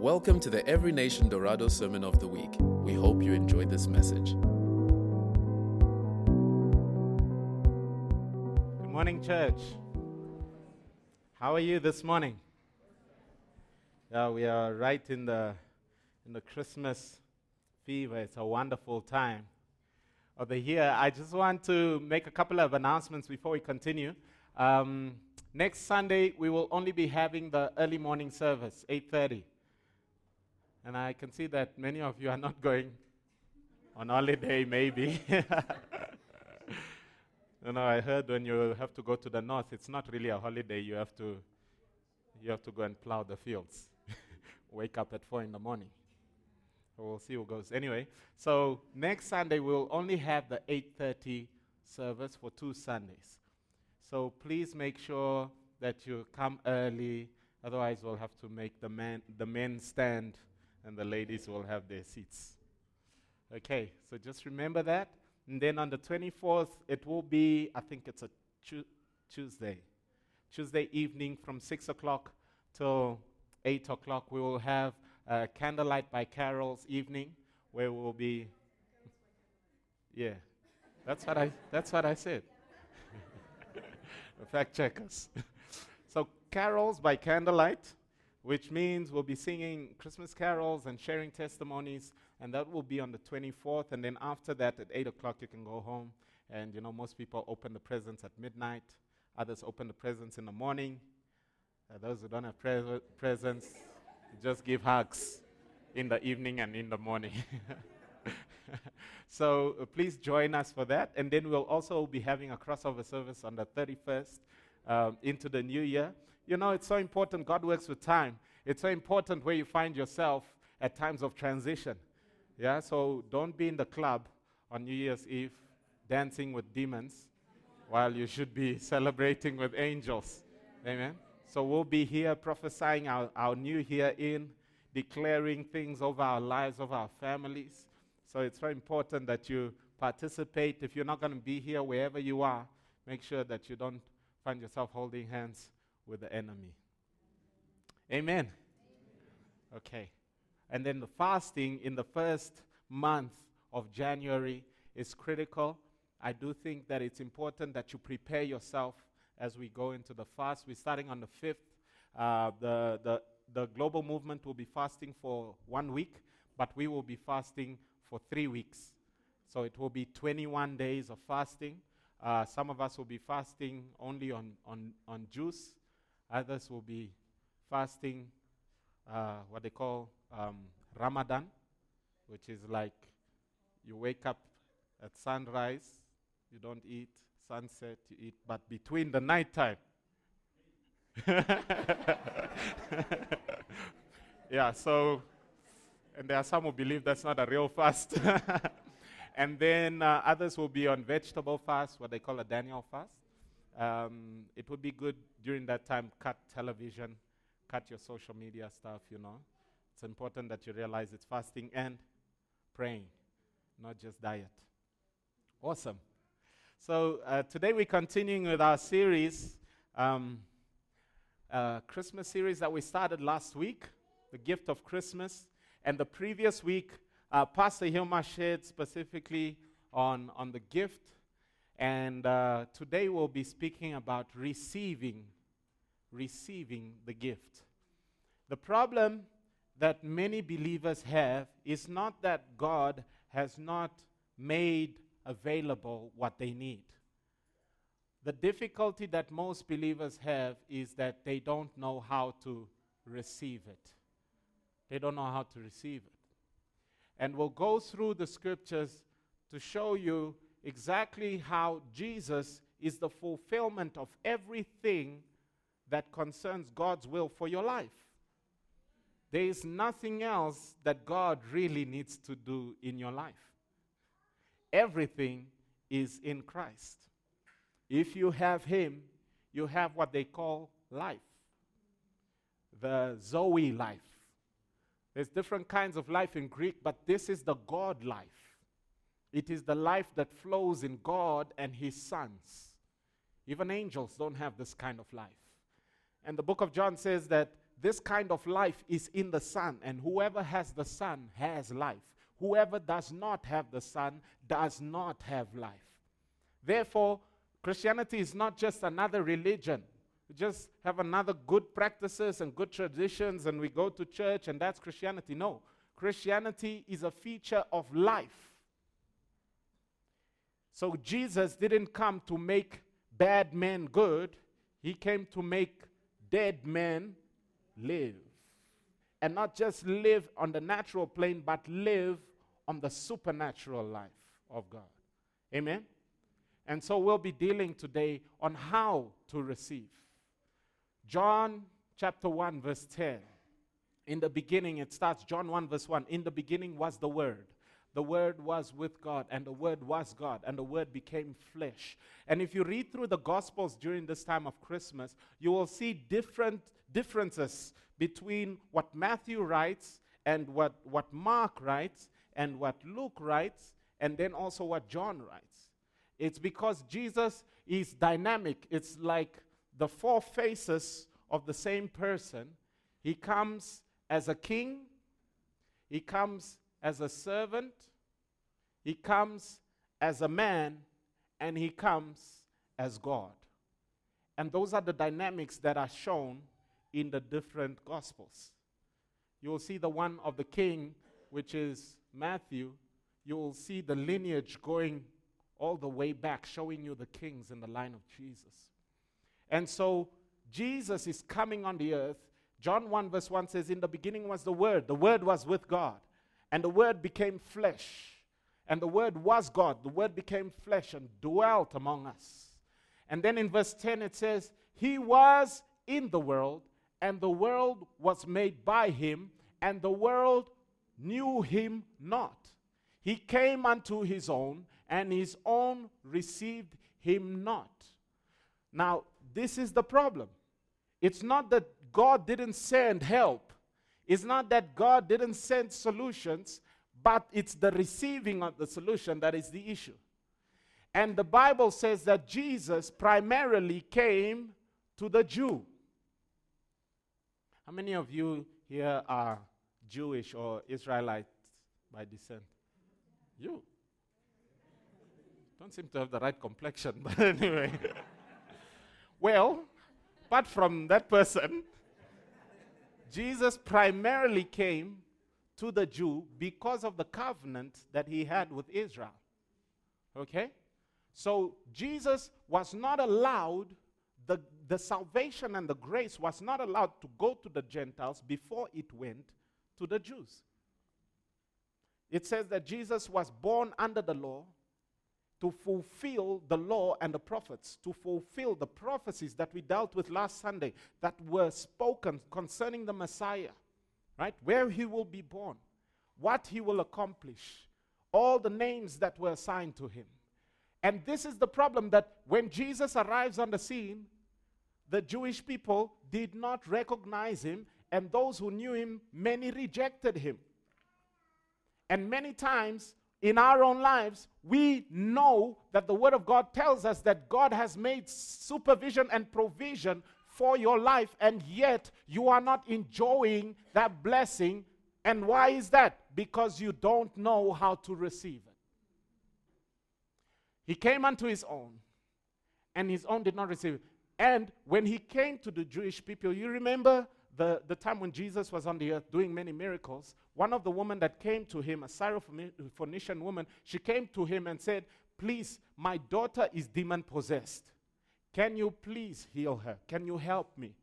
Welcome to the Every Nation Dorado Sermon of the Week. We hope you enjoyed this message. Good morning, church. How are you this morning? Yeah, we are right in the in the Christmas fever. It's a wonderful time of the year. I just want to make a couple of announcements before we continue. Um, next Sunday, we will only be having the early morning service, 8:30. And I can see that many of you are not going on holiday, maybe. you know, I heard when you have to go to the north, it's not really a holiday. You have to, you have to go and plow the fields. Wake up at four in the morning. We'll see who goes. Anyway, so next Sunday we'll only have the 8:30 service for two Sundays. So please make sure that you come early. Otherwise, we'll have to make the men the men stand and the ladies will have their seats. Okay, so just remember that. And then on the 24th, it will be, I think it's a tu- Tuesday. Tuesday evening from 6 o'clock till 8 o'clock, we will have a Candlelight by Carols evening where we'll be. Yeah, that's what I, that's what I said. Fact checkers. so, carols by candlelight which means we'll be singing Christmas carols and sharing testimonies, and that will be on the 24th. And then after that, at 8 o'clock, you can go home. And you know, most people open the presents at midnight, others open the presents in the morning. Uh, those who don't have pre- presents, just give hugs in the evening and in the morning. so uh, please join us for that. And then we'll also be having a crossover service on the 31st um, into the new year. You know, it's so important. God works with time. It's so important where you find yourself at times of transition. Yeah, so don't be in the club on New Year's Eve dancing with demons while you should be celebrating with angels. Amen. So we'll be here prophesying our, our new year in, declaring things over our lives, over our families. So it's very important that you participate. If you're not going to be here, wherever you are, make sure that you don't find yourself holding hands with the enemy. Amen. Okay. And then the fasting in the first month of January is critical. I do think that it's important that you prepare yourself as we go into the fast. We're starting on the 5th. Uh, the, the, the global movement will be fasting for one week, but we will be fasting for three weeks. So it will be 21 days of fasting. Uh, some of us will be fasting only on, on, on juice. Others will be fasting uh, what they call um, Ramadan, which is like you wake up at sunrise, you don't eat, sunset, you eat, but between the night time. yeah, so, and there are some who believe that's not a real fast. and then uh, others will be on vegetable fast, what they call a Daniel fast. Um, it would be good during that time cut television, cut your social media stuff, you know. It's important that you realize it's fasting and praying, not just diet. Awesome. So uh, today we're continuing with our series, um, uh, Christmas series that we started last week, the gift of Christmas. And the previous week, uh, Pastor Hilma shared specifically on, on the gift. And uh, today we'll be speaking about receiving, receiving the gift. The problem that many believers have is not that God has not made available what they need. The difficulty that most believers have is that they don't know how to receive it. They don't know how to receive it. And we'll go through the scriptures to show you exactly how Jesus is the fulfillment of everything that concerns God's will for your life. There is nothing else that God really needs to do in your life. Everything is in Christ. If you have Him, you have what they call life the Zoe life. There's different kinds of life in Greek, but this is the God life. It is the life that flows in God and His sons. Even angels don't have this kind of life. And the book of John says that this kind of life is in the Son, and whoever has the Son has life. Whoever does not have the Son does not have life. Therefore, Christianity is not just another religion. We just have another good practices and good traditions, and we go to church, and that's Christianity. No, Christianity is a feature of life. So Jesus didn't come to make bad men good, he came to make dead men live. And not just live on the natural plane, but live on the supernatural life of God. Amen? And so we'll be dealing today on how to receive. John chapter 1, verse 10. In the beginning, it starts, John 1, verse 1. In the beginning was the Word. The Word was with God, and the Word was God, and the Word became flesh. And if you read through the Gospels during this time of Christmas, you will see different differences between what Matthew writes and what, what Mark writes and what Luke writes, and then also what John writes. It's because Jesus is dynamic. It's like the four faces of the same person. He comes as a king, he comes as a servant, he comes as a man, and he comes as God. And those are the dynamics that are shown in the different gospels. You will see the one of the king, which is Matthew. You will see the lineage going all the way back, showing you the kings in the line of Jesus. And so Jesus is coming on the earth. John 1, verse 1 says, In the beginning was the Word, the Word was with God, and the Word became flesh. And the Word was God. The Word became flesh and dwelt among us. And then in verse 10 it says, He was in the world, and the world was made by him, and the world knew him not. He came unto his own, and his own received him not. Now, this is the problem. It's not that God didn't send help, it's not that God didn't send solutions, but it's the receiving of the solution that is the issue. And the Bible says that Jesus primarily came to the Jew. How many of you here are Jewish or Israelites by descent? You. Don't seem to have the right complexion, but anyway. well, apart from that person, Jesus primarily came to the Jew because of the covenant that he had with Israel. Okay? So Jesus was not allowed the, the salvation and the grace was not allowed to go to the Gentiles before it went to the Jews. It says that Jesus was born under the law to fulfill the law and the prophets, to fulfill the prophecies that we dealt with last Sunday that were spoken concerning the Messiah, right? Where he will be born, what he will accomplish, all the names that were assigned to him. And this is the problem that when Jesus arrives on the scene, the Jewish people did not recognize him, and those who knew him, many rejected him. And many times in our own lives, we know that the Word of God tells us that God has made supervision and provision for your life, and yet you are not enjoying that blessing. And why is that? Because you don't know how to receive it. He came unto his own, and his own did not receive it. And when he came to the Jewish people, you remember the, the time when Jesus was on the earth doing many miracles, one of the women that came to him, a Syrophoenician woman, she came to him and said, Please, my daughter is demon possessed. Can you please heal her? Can you help me?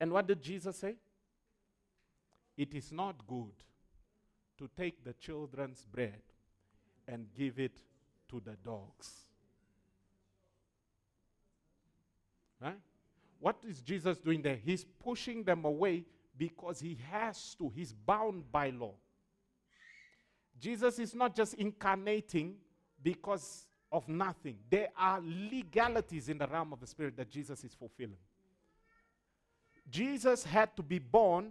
And what did Jesus say? It is not good to take the children's bread and give it to the dogs. Right? What is Jesus doing there? He's pushing them away because he has to. He's bound by law. Jesus is not just incarnating because of nothing. There are legalities in the realm of the Spirit that Jesus is fulfilling. Jesus had to be born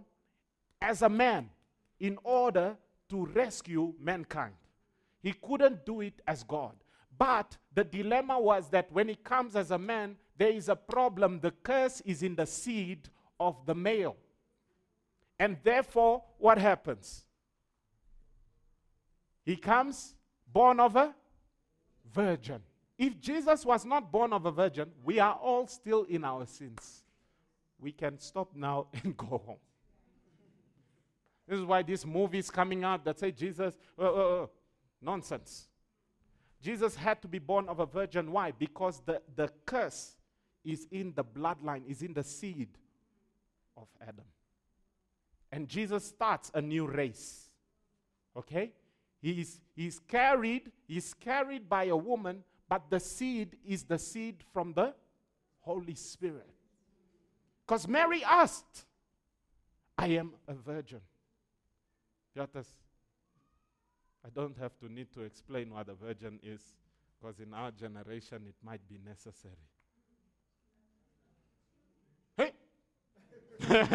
as a man in order to rescue mankind. He couldn't do it as God. But the dilemma was that when he comes as a man, there is a problem. The curse is in the seed of the male. And therefore, what happens? He comes born of a virgin. If Jesus was not born of a virgin, we are all still in our sins. We can stop now and go home. This is why these movies coming out that say Jesus, uh, uh, uh, nonsense. Jesus had to be born of a virgin. Why? Because the, the curse is in the bloodline, is in the seed of Adam. And Jesus starts a new race. Okay? he He's, he's carried, he's carried by a woman, but the seed is the seed from the Holy Spirit. Because Mary asked, I am a virgin. Piotas, I don't have to need to explain what a virgin is, because in our generation it might be necessary. People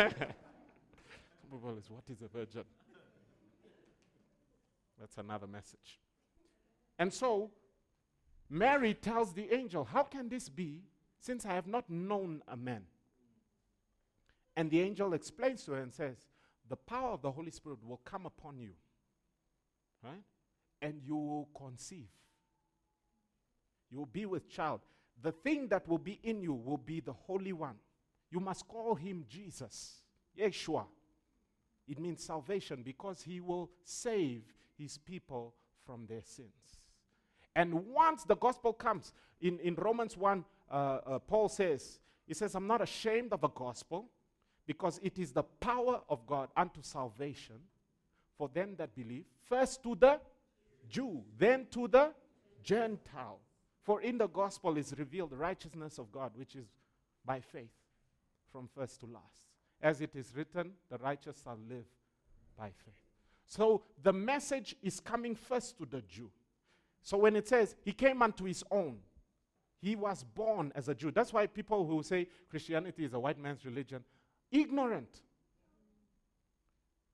is, what is a virgin? That's another message. And so, Mary tells the angel, How can this be since I have not known a man? And the angel explains to her and says, The power of the Holy Spirit will come upon you, right? And you will conceive. You will be with child. The thing that will be in you will be the Holy One. You must call him Jesus, Yeshua. It means salvation because he will save his people from their sins. And once the gospel comes, in, in Romans 1, uh, uh, Paul says, He says, I'm not ashamed of the gospel because it is the power of God unto salvation for them that believe, first to the Jew, then to the Gentile. For in the gospel is revealed the righteousness of God, which is by faith from first to last. As it is written, the righteous shall live by faith. So the message is coming first to the Jew. So when it says he came unto his own, he was born as a Jew. That's why people who say Christianity is a white man's religion, ignorant.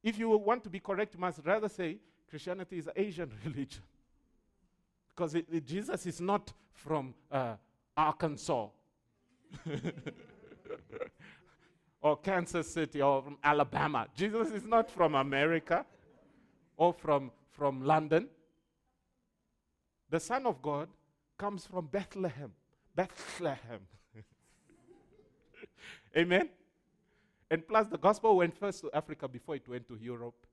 If you want to be correct, you must rather say Christianity is an Asian religion. Because it, it, Jesus is not from uh, Arkansas or Kansas City or from Alabama. Jesus is not from America or from, from London. The Son of God comes from Bethlehem. Bethlehem. Amen? And plus, the gospel went first to Africa before it went to Europe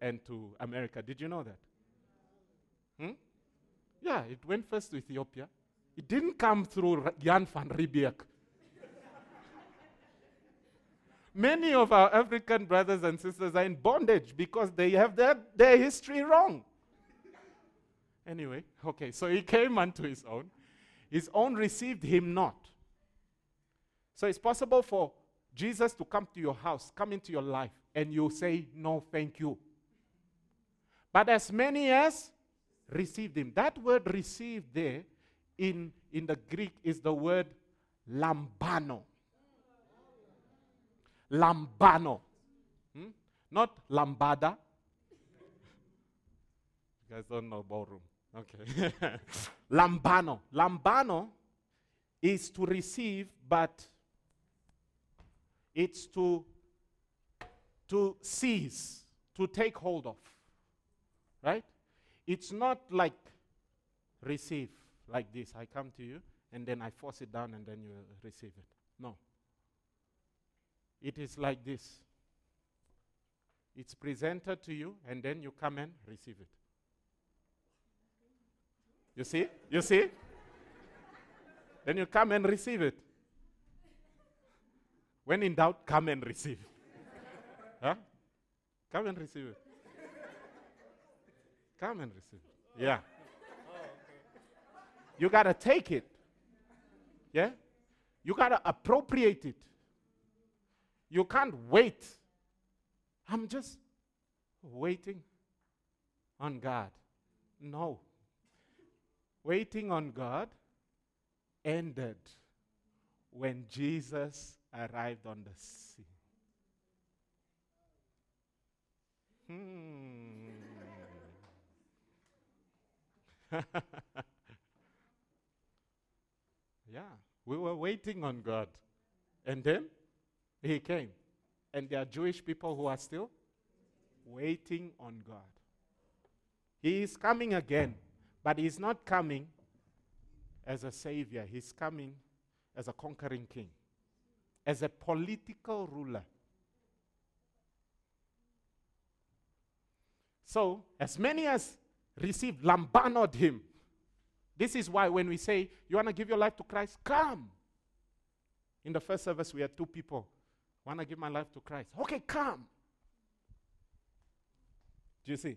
and to America. Did you know that? Hmm? Yeah, it went first to Ethiopia. It didn't come through Jan van Riebeeck. Many of our African brothers and sisters are in bondage because they have their, their history wrong. Anyway, okay, so he came unto his own. His own received him not. So it's possible for Jesus to come to your house, come into your life, and you say, No, thank you. But as many as received him. That word received there in, in the Greek is the word lambano. Lambano. Hmm? Not lambada. You guys don't know ballroom. Okay. lambano. Lambano is to receive, but it's to to seize, to take hold of. Right? It's not like receive like this. I come to you and then I force it down and then you receive it. No. It is like this. It's presented to you, and then you come and receive it. You see? You see? then you come and receive it. When in doubt, come and receive. huh? Come and receive it. Come and receive it. Yeah. You got to take it. Yeah? You got to appropriate it. You can't wait. I'm just waiting on God. No. Waiting on God ended when Jesus arrived on the scene. Hmm. yeah, we were waiting on God. And then he came. And there are Jewish people who are still waiting on God. He is coming again, but he's not coming as a savior, he's coming as a conquering king, as a political ruler. So, as many as received, lambanoed him. This is why when we say, You want to give your life to Christ? Come. In the first service, we had two people. Want to give my life to Christ? Okay, come. Do you see?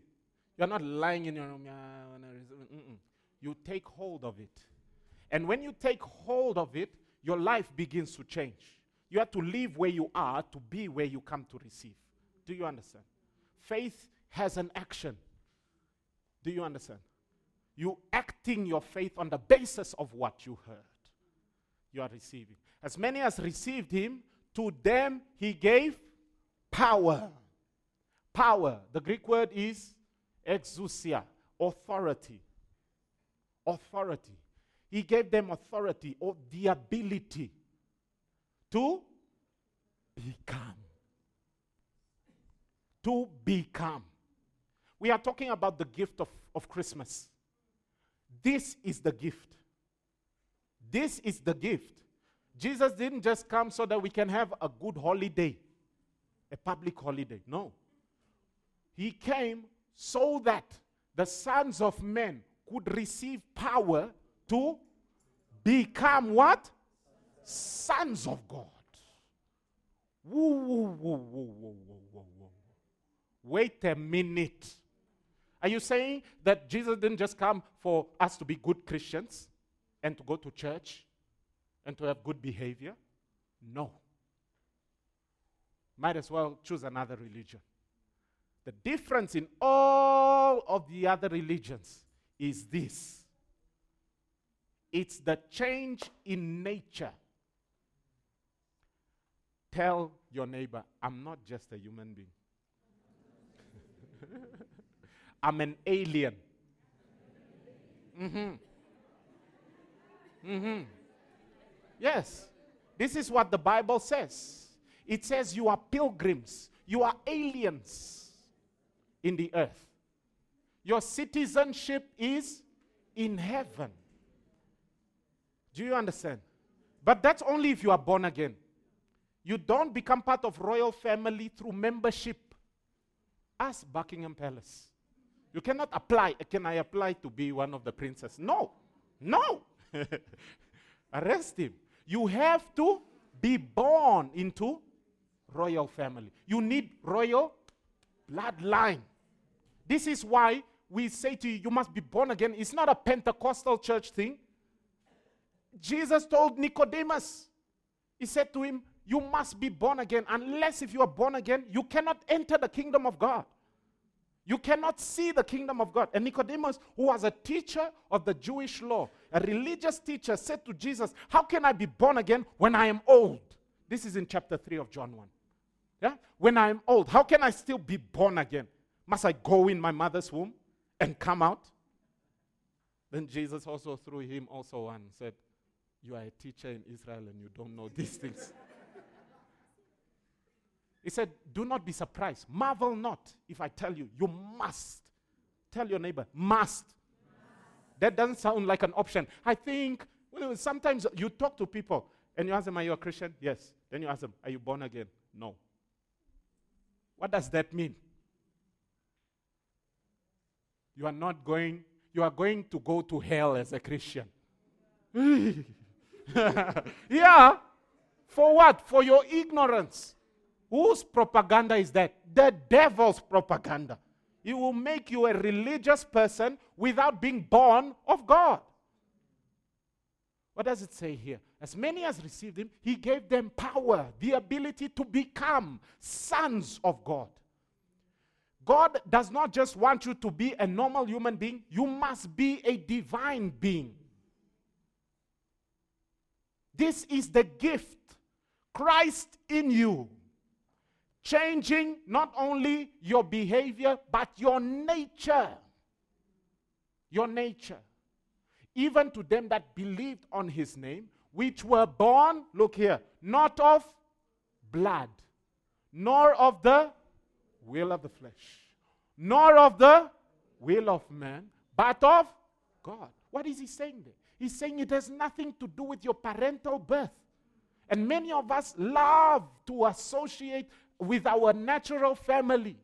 You're not lying in your room. You take hold of it. And when you take hold of it, your life begins to change. You have to leave where you are to be where you come to receive. Do you understand? Faith has an action. Do you understand? You acting your faith on the basis of what you heard. You are receiving. As many as received him, to them he gave power. Power. The Greek word is exousia, authority. Authority. He gave them authority or the ability to become. To become. We are talking about the gift of, of Christmas. This is the gift. This is the gift. Jesus didn't just come so that we can have a good holiday, a public holiday. No. He came so that the sons of men could receive power to become what? Sons of God. Woo, woo, woo, Wait a minute. Are you saying that Jesus didn't just come for us to be good Christians and to go to church and to have good behavior? No. Might as well choose another religion. The difference in all of the other religions is this it's the change in nature. Tell your neighbor, I'm not just a human being. I'm an alien. Mm-hmm. Mm-hmm. Yes. This is what the Bible says. It says you are pilgrims, you are aliens in the earth. Your citizenship is in heaven. Do you understand? But that's only if you are born again. You don't become part of royal family through membership. Ask Buckingham Palace. You cannot apply. Can I apply to be one of the princes? No. No. Arrest him. You have to be born into royal family. You need royal bloodline. This is why we say to you, you must be born again. It's not a Pentecostal church thing. Jesus told Nicodemus, He said to him, You must be born again. Unless if you are born again, you cannot enter the kingdom of God. You cannot see the kingdom of God. And Nicodemus, who was a teacher of the Jewish law, a religious teacher, said to Jesus, How can I be born again when I am old? This is in chapter 3 of John 1. Yeah? When I am old, how can I still be born again? Must I go in my mother's womb and come out? Then Jesus also threw him also one said, you are a teacher in Israel and you don't know these things. He said, Do not be surprised. Marvel not if I tell you. You must. Tell your neighbor, must. That doesn't sound like an option. I think sometimes you talk to people and you ask them, Are you a Christian? Yes. Then you ask them, Are you born again? No. What does that mean? You are not going, you are going to go to hell as a Christian. yeah. For what? For your ignorance. Whose propaganda is that? The devil's propaganda. It will make you a religious person without being born of God. What does it say here? As many as received him, he gave them power, the ability to become sons of God. God does not just want you to be a normal human being, you must be a divine being. This is the gift. Christ in you. Changing not only your behavior, but your nature. Your nature. Even to them that believed on his name, which were born, look here, not of blood, nor of the will of the flesh, nor of the will of man, but of God. What is he saying there? He's saying it has nothing to do with your parental birth. And many of us love to associate with our natural family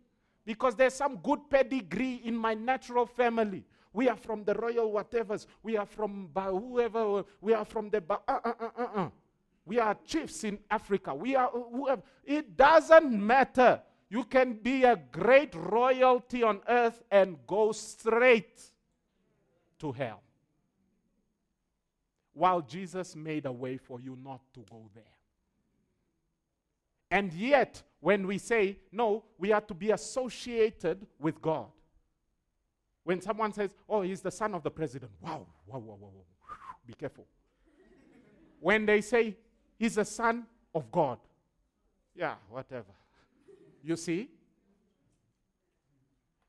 because there's some good pedigree in my natural family. We are from the royal whatevers. We are from whoever. We are from the. Uh, uh, uh, uh, uh. We are chiefs in Africa. We are whoever. It doesn't matter. You can be a great royalty on earth and go straight to hell. While Jesus made a way for you not to go there. And yet, when we say, no, we are to be associated with God. When someone says, oh, he's the son of the president, wow, wow, wow, wow, wow. be careful. when they say, he's the son of God, yeah, whatever. You see?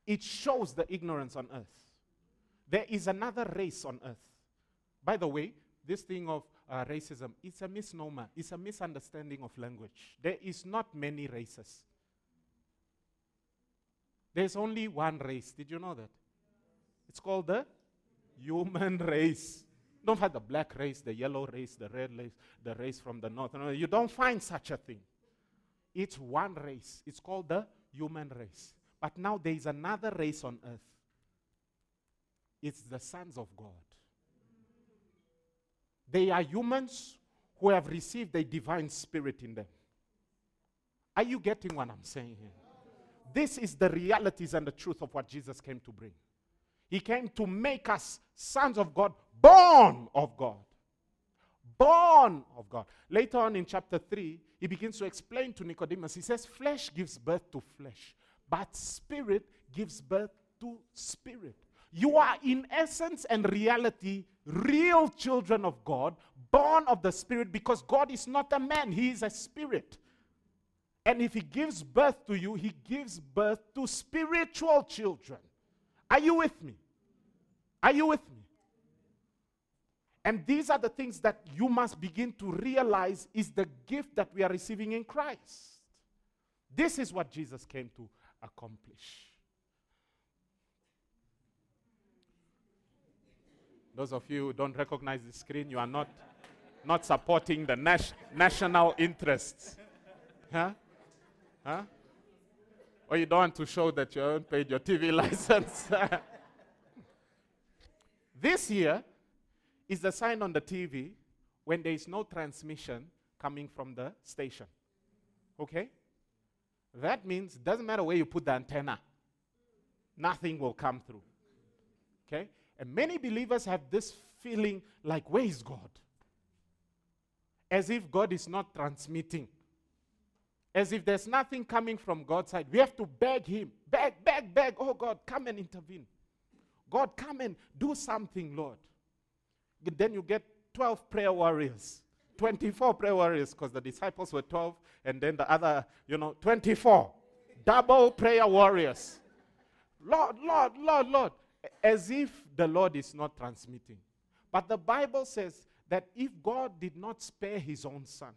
It shows the ignorance on earth. There is another race on earth. By the way, this thing of uh, racism, it's a misnomer. It's a misunderstanding of language. There is not many races. There's only one race. Did you know that? It's called the human race. Don't have the black race, the yellow race, the red race, the race from the north. No, you don't find such a thing. It's one race. It's called the human race. But now there is another race on earth. It's the sons of God. They are humans who have received a divine spirit in them. Are you getting what I'm saying here? This is the realities and the truth of what Jesus came to bring. He came to make us sons of God, born of God. Born of God. Later on in chapter 3, he begins to explain to Nicodemus. He says, Flesh gives birth to flesh, but spirit gives birth to spirit. You are, in essence and reality, real children of God, born of the Spirit, because God is not a man, He is a spirit. And if He gives birth to you, He gives birth to spiritual children. Are you with me? Are you with me? And these are the things that you must begin to realize is the gift that we are receiving in Christ. This is what Jesus came to accomplish. Those of you who don't recognize the screen, you are not, not supporting the nas- national interests. Huh? Huh? Or you don't want to show that you haven't paid your TV license. this here is the sign on the TV when there is no transmission coming from the station. Okay? That means it doesn't matter where you put the antenna, nothing will come through. Okay? And many believers have this feeling like, where is God? As if God is not transmitting. As if there's nothing coming from God's side. We have to beg Him. Beg, beg, beg. Oh God, come and intervene. God, come and do something, Lord. Then you get 12 prayer warriors. 24 prayer warriors because the disciples were 12 and then the other, you know, 24. Double prayer warriors. Lord, Lord, Lord, Lord as if the Lord is not transmitting. But the Bible says that if God did not spare his own son,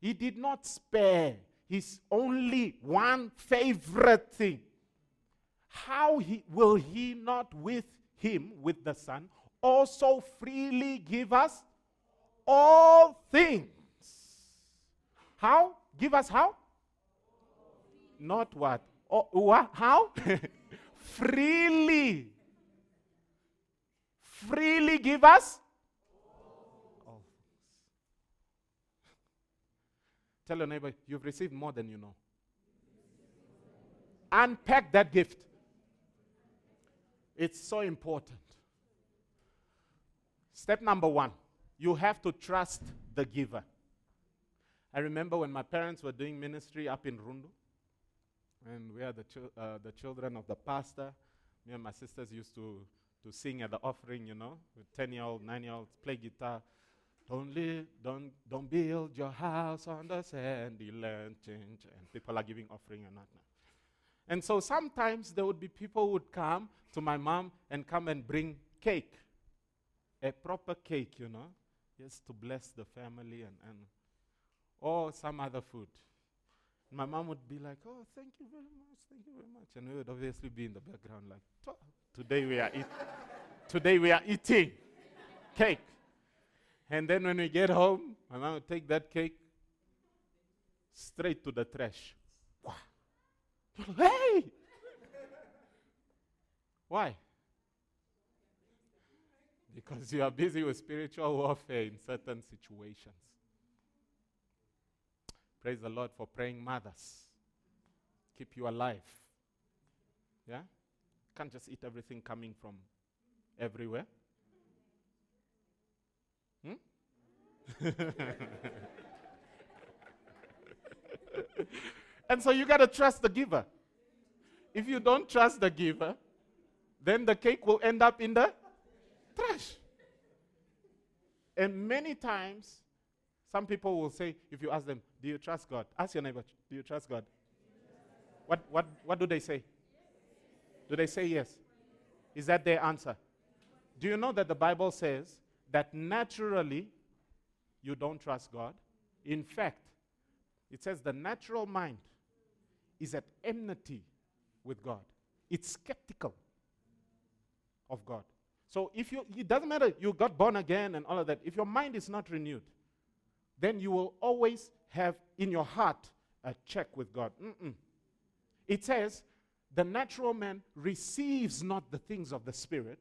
he did not spare his only one favorite thing. How he, will he not with him, with the son, also freely give us all things? How? Give us how? Not what? Oh, what? How? freely. Freely give us all. Tell your neighbor, you've received more than you know. Unpack that gift. It's so important. Step number one you have to trust the giver. I remember when my parents were doing ministry up in Rundu, and we are the, ch- uh, the children of the pastor. Me and my sisters used to, to sing at the offering, you know, with 10 year old, 9 year olds, play guitar. Don't, live, don't, don't build your house on the sandy land. Change. And people are giving offering and whatnot. And so sometimes there would be people who would come to my mom and come and bring cake, a proper cake, you know, just to bless the family and, and or some other food. My mom would be like, Oh, thank you very much, thank you very much. And we would obviously be in the background like, Today we are eating. Today we are eating cake. And then when we get home, my mom would take that cake straight to the trash. Hey! Why? Because you are busy with spiritual warfare in certain situations. Praise the Lord for praying mothers. Keep you alive. Yeah? Can't just eat everything coming from everywhere. Hmm? and so you got to trust the giver. If you don't trust the giver, then the cake will end up in the trash. And many times, some people will say, if you ask them, Do you trust God? Ask your neighbor, Do you trust God? What, what, what do they say? Do they say yes? Is that their answer? Do you know that the Bible says that naturally you don't trust God? In fact, it says the natural mind is at enmity with God, it's skeptical of God. So if you, it doesn't matter, you got born again and all of that. If your mind is not renewed, then you will always have in your heart a check with God. Mm-mm. It says, the natural man receives not the things of the Spirit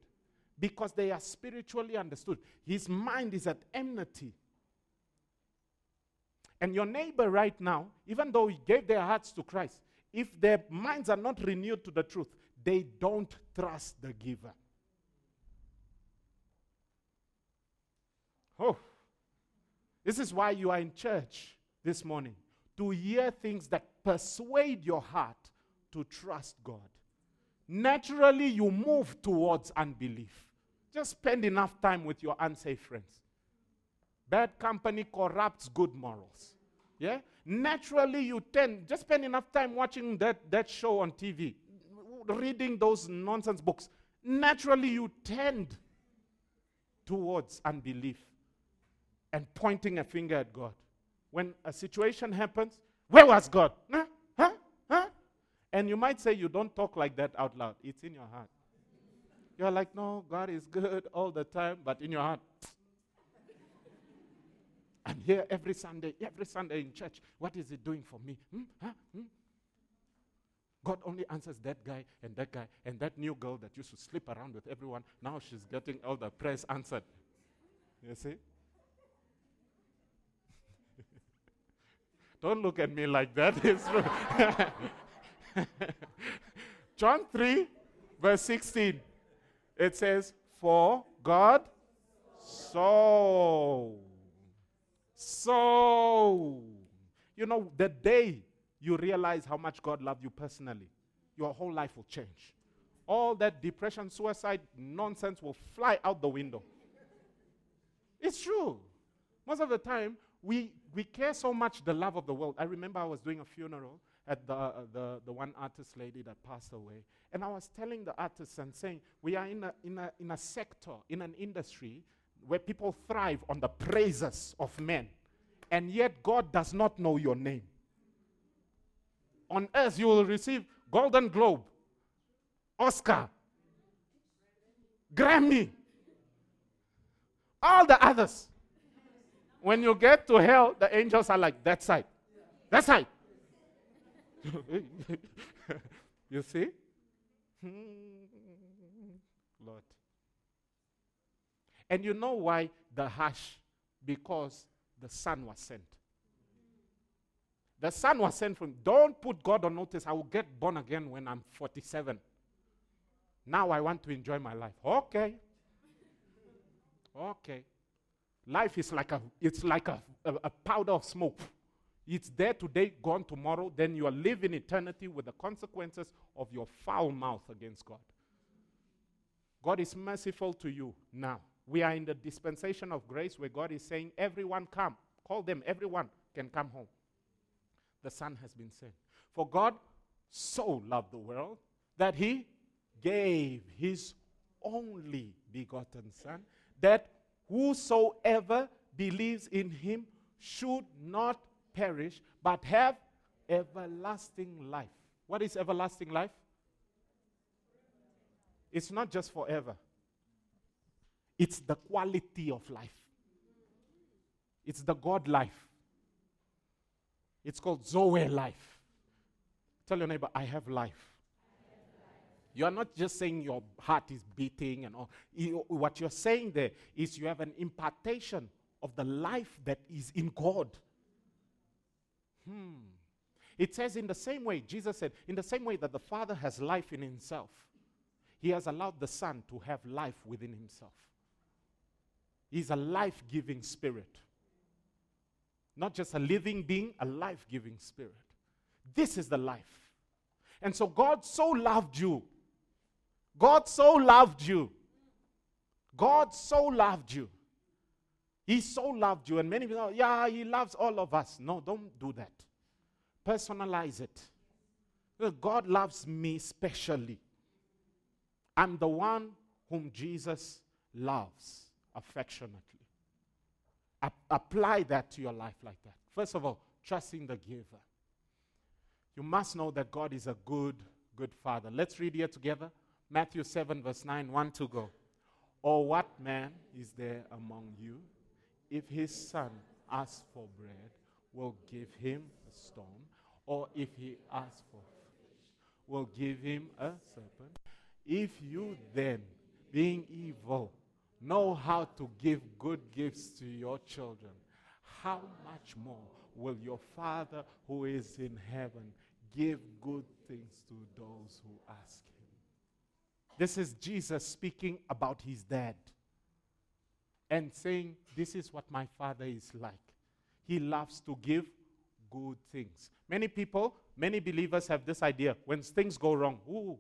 because they are spiritually understood. His mind is at enmity. And your neighbor right now, even though he gave their hearts to Christ, if their minds are not renewed to the truth, they don't trust the giver. Oh, this is why you are in church this morning to hear things that persuade your heart to trust God. Naturally, you move towards unbelief. Just spend enough time with your unsafe friends. Bad company corrupts good morals. Yeah? Naturally, you tend, just spend enough time watching that, that show on TV, reading those nonsense books. Naturally, you tend towards unbelief and pointing a finger at God. When a situation happens, where was God? Huh? Huh? Huh? And you might say you don't talk like that out loud. It's in your heart. You're like, no, God is good all the time, but in your heart, I'm here every Sunday, every Sunday in church. What is He doing for me? Hmm? Huh? Hmm? God only answers that guy and that guy and that new girl that used to sleep around with everyone. Now she's getting all the prayers answered. You see? Don't look at me like that. It's true. John 3, verse 16. It says, For God so, so, you know, the day you realize how much God loved you personally, your whole life will change. All that depression, suicide nonsense will fly out the window. It's true. Most of the time, we, we care so much the love of the world. I remember I was doing a funeral at the, uh, the, the one artist lady that passed away. And I was telling the artists and saying, we are in a, in, a, in a sector, in an industry where people thrive on the praises of men. And yet God does not know your name. On earth, you will receive Golden Globe, Oscar, Grammy, all the others. When you get to hell, the angels are like, that side. That side. you see? Hmm. Lord. And you know why the hush? Because the son was sent. The son was sent from, don't put God on notice. I will get born again when I'm 47. Now I want to enjoy my life. Okay. Okay. Life is like a, it's like a, a, a powder of smoke. It's there today, gone tomorrow. Then you are living eternity with the consequences of your foul mouth against God. God is merciful to you now. We are in the dispensation of grace where God is saying, Everyone come. Call them, everyone can come home. The Son has been sent. For God so loved the world that he gave his only begotten Son, that whosoever believes in him should not perish, but have everlasting life. What is everlasting life? It's not just forever, it's the quality of life. It's the God life. It's called Zoe life. Tell your neighbor, I have life. You are not just saying your heart is beating and all. You, what you're saying there is you have an impartation of the life that is in God. Hmm. It says, in the same way, Jesus said, in the same way that the Father has life in himself, he has allowed the Son to have life within himself. He's a life giving spirit. Not just a living being, a life giving spirit. This is the life. And so God so loved you. God so loved you. God so loved you. He so loved you. And many people, oh, yeah, He loves all of us. No, don't do that. Personalize it. God loves me specially. I'm the one whom Jesus loves affectionately. A- apply that to your life like that. First of all, trust in the giver. You must know that God is a good, good father. Let's read here together. Matthew 7, verse 9, 1 to go. Or what man is there among you, if his son asks for bread, will give him a stone? Or if he asks for fish, will give him a serpent? If you then, being evil, know how to give good gifts to your children, how much more will your Father who is in heaven give good things to those who ask him? This is Jesus speaking about his dad and saying, This is what my father is like. He loves to give good things. Many people, many believers have this idea when things go wrong, ooh,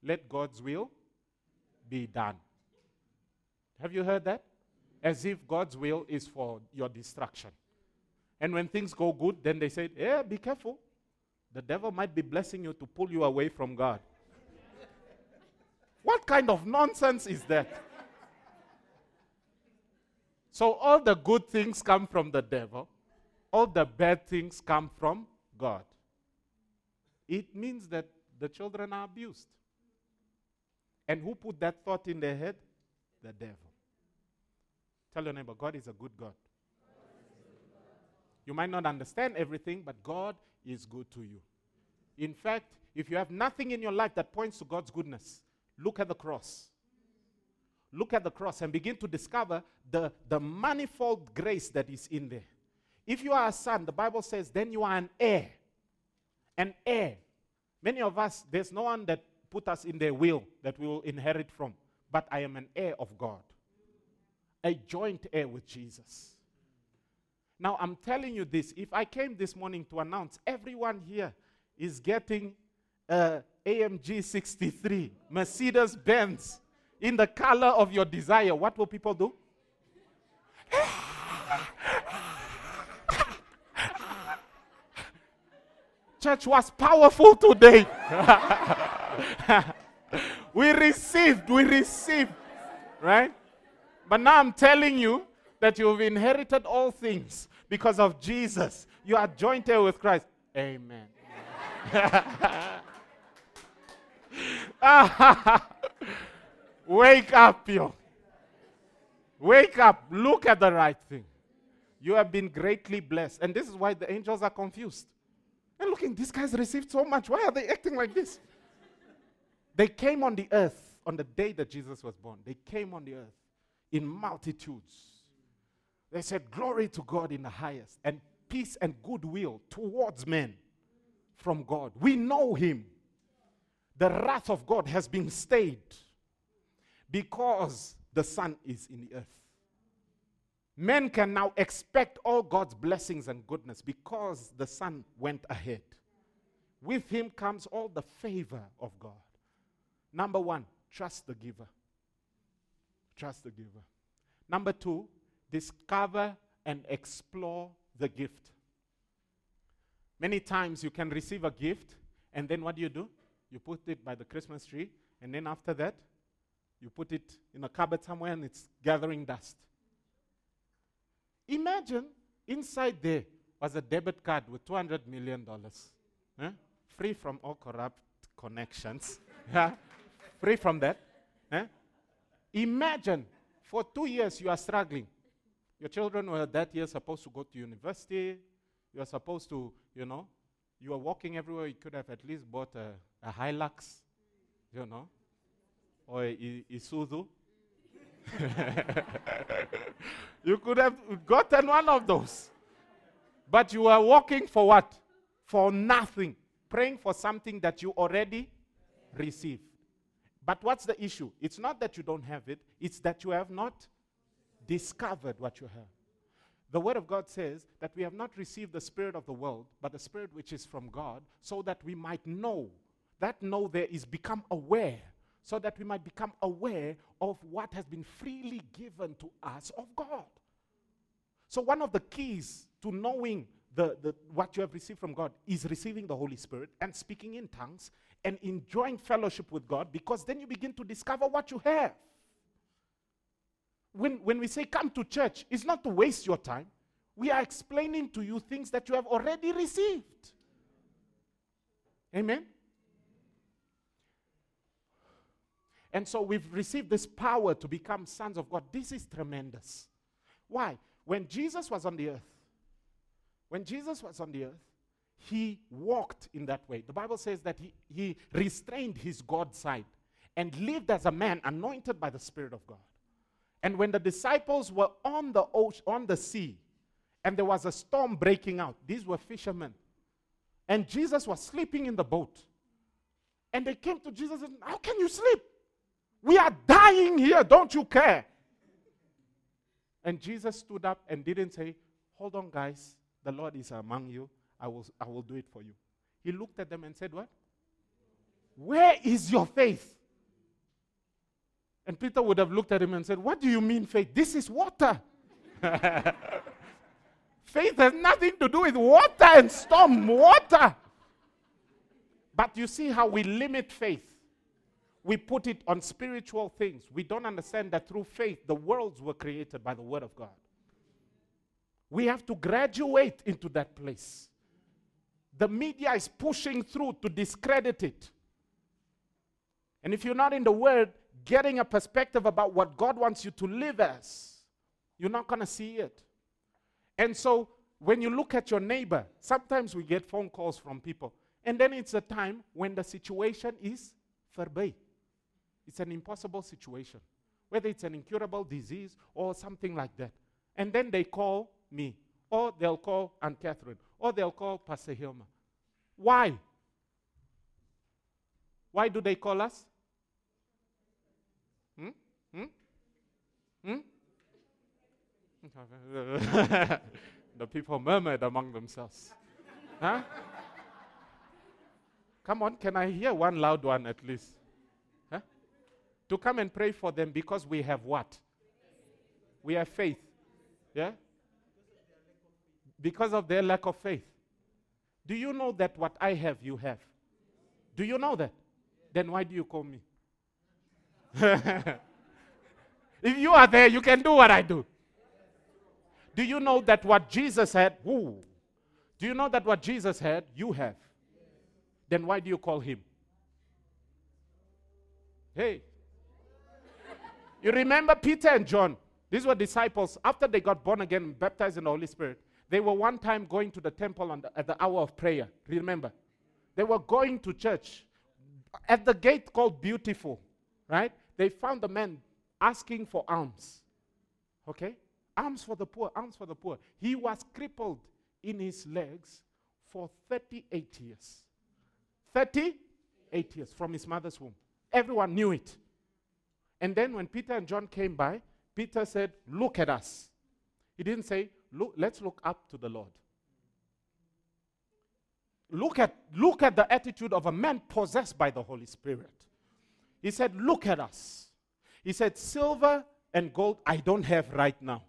let God's will be done. Have you heard that? As if God's will is for your destruction. And when things go good, then they say, Yeah, be careful. The devil might be blessing you to pull you away from God. What kind of nonsense is that? So, all the good things come from the devil, all the bad things come from God. It means that the children are abused. And who put that thought in their head? The devil. Tell your neighbor, God is a good God. You might not understand everything, but God is good to you. In fact, if you have nothing in your life that points to God's goodness, look at the cross. Look at the cross and begin to discover the, the manifold grace that is in there. If you are a son, the Bible says, then you are an heir. An heir. Many of us, there's no one that put us in their will that we will inherit from, but I am an heir of God, a joint heir with Jesus. Now, I'm telling you this if I came this morning to announce everyone here is getting Uh, a AMG 63, Mercedes Benz, in the color of your desire, what will people do? Church was powerful today. we received, we received, right? But now I'm telling you that you've inherited all things because of Jesus. You are joined here with Christ. Amen. Wake up, you. Wake up. Look at the right thing. You have been greatly blessed. And this is why the angels are confused. And looking, these guys received so much. Why are they acting like this? They came on the earth on the day that Jesus was born. They came on the earth in multitudes. They said, Glory to God in the highest, and peace and goodwill towards men from God. We know Him. The wrath of God has been stayed because the Son is in the earth. Men can now expect all God's blessings and goodness because the Son went ahead. With Him comes all the favor of God. Number one, trust the giver. Trust the giver. Number two, discover and explore the gift. Many times you can receive a gift, and then what do you do? You put it by the Christmas tree, and then after that, you put it in a cupboard somewhere and it's gathering dust. Imagine inside there was a debit card with $200 million. eh? free from all corrupt connections, yeah? free from that. Eh? Imagine for two years you are struggling. Your children were that year supposed to go to university. You are supposed to, you know, you are walking everywhere. You could have at least bought a, a Hilux, you know, or a, Isuzu. you could have gotten one of those. But you are walking for what? For nothing. Praying for something that you already received. But what's the issue? It's not that you don't have it, it's that you have not discovered what you have. The Word of God says that we have not received the Spirit of the world, but the Spirit which is from God, so that we might know. That know there is become aware, so that we might become aware of what has been freely given to us of God. So, one of the keys to knowing the, the, what you have received from God is receiving the Holy Spirit and speaking in tongues and enjoying fellowship with God because then you begin to discover what you have. When, when we say come to church, it's not to waste your time. We are explaining to you things that you have already received. Amen? And so we've received this power to become sons of God. This is tremendous. Why? When Jesus was on the earth, when Jesus was on the earth, he walked in that way. The Bible says that he, he restrained his God side and lived as a man anointed by the Spirit of God. And when the disciples were on the ocean, on the sea, and there was a storm breaking out, these were fishermen. And Jesus was sleeping in the boat. And they came to Jesus and, said, How can you sleep? We are dying here, don't you care? And Jesus stood up and didn't say, Hold on, guys, the Lord is among you. I will, I will do it for you. He looked at them and said, What? Where is your faith? And Peter would have looked at him and said, What do you mean, faith? This is water. faith has nothing to do with water and storm, water. But you see how we limit faith. We put it on spiritual things. We don't understand that through faith, the worlds were created by the Word of God. We have to graduate into that place. The media is pushing through to discredit it. And if you're not in the Word, getting a perspective about what God wants you to live as, you're not going to see it. And so when you look at your neighbor, sometimes we get phone calls from people. And then it's a time when the situation is verby. It's an impossible situation, whether it's an incurable disease or something like that. And then they call me, or they'll call Aunt Catherine, or they'll call Pastor Hilma. Why? Why do they call us? Hmm? Hmm? Hmm? the people murmured among themselves. huh? Come on, can I hear one loud one at least? To come and pray for them because we have what? We have faith. Yeah? Because of their lack of faith. Do you know that what I have, you have? Do you know that? Then why do you call me? if you are there, you can do what I do. Do you know that what Jesus had, woo, do you know that what Jesus had, you have? Then why do you call him? Hey. You remember Peter and John? These were disciples. After they got born again and baptized in the Holy Spirit, they were one time going to the temple the, at the hour of prayer. Remember? They were going to church. At the gate called Beautiful, right? They found a man asking for alms. Okay? Alms for the poor, alms for the poor. He was crippled in his legs for 38 years. 38 years from his mother's womb. Everyone knew it. And then when Peter and John came by, Peter said, Look at us. He didn't say, look, Let's look up to the Lord. Look at, look at the attitude of a man possessed by the Holy Spirit. He said, Look at us. He said, Silver and gold I don't have right now.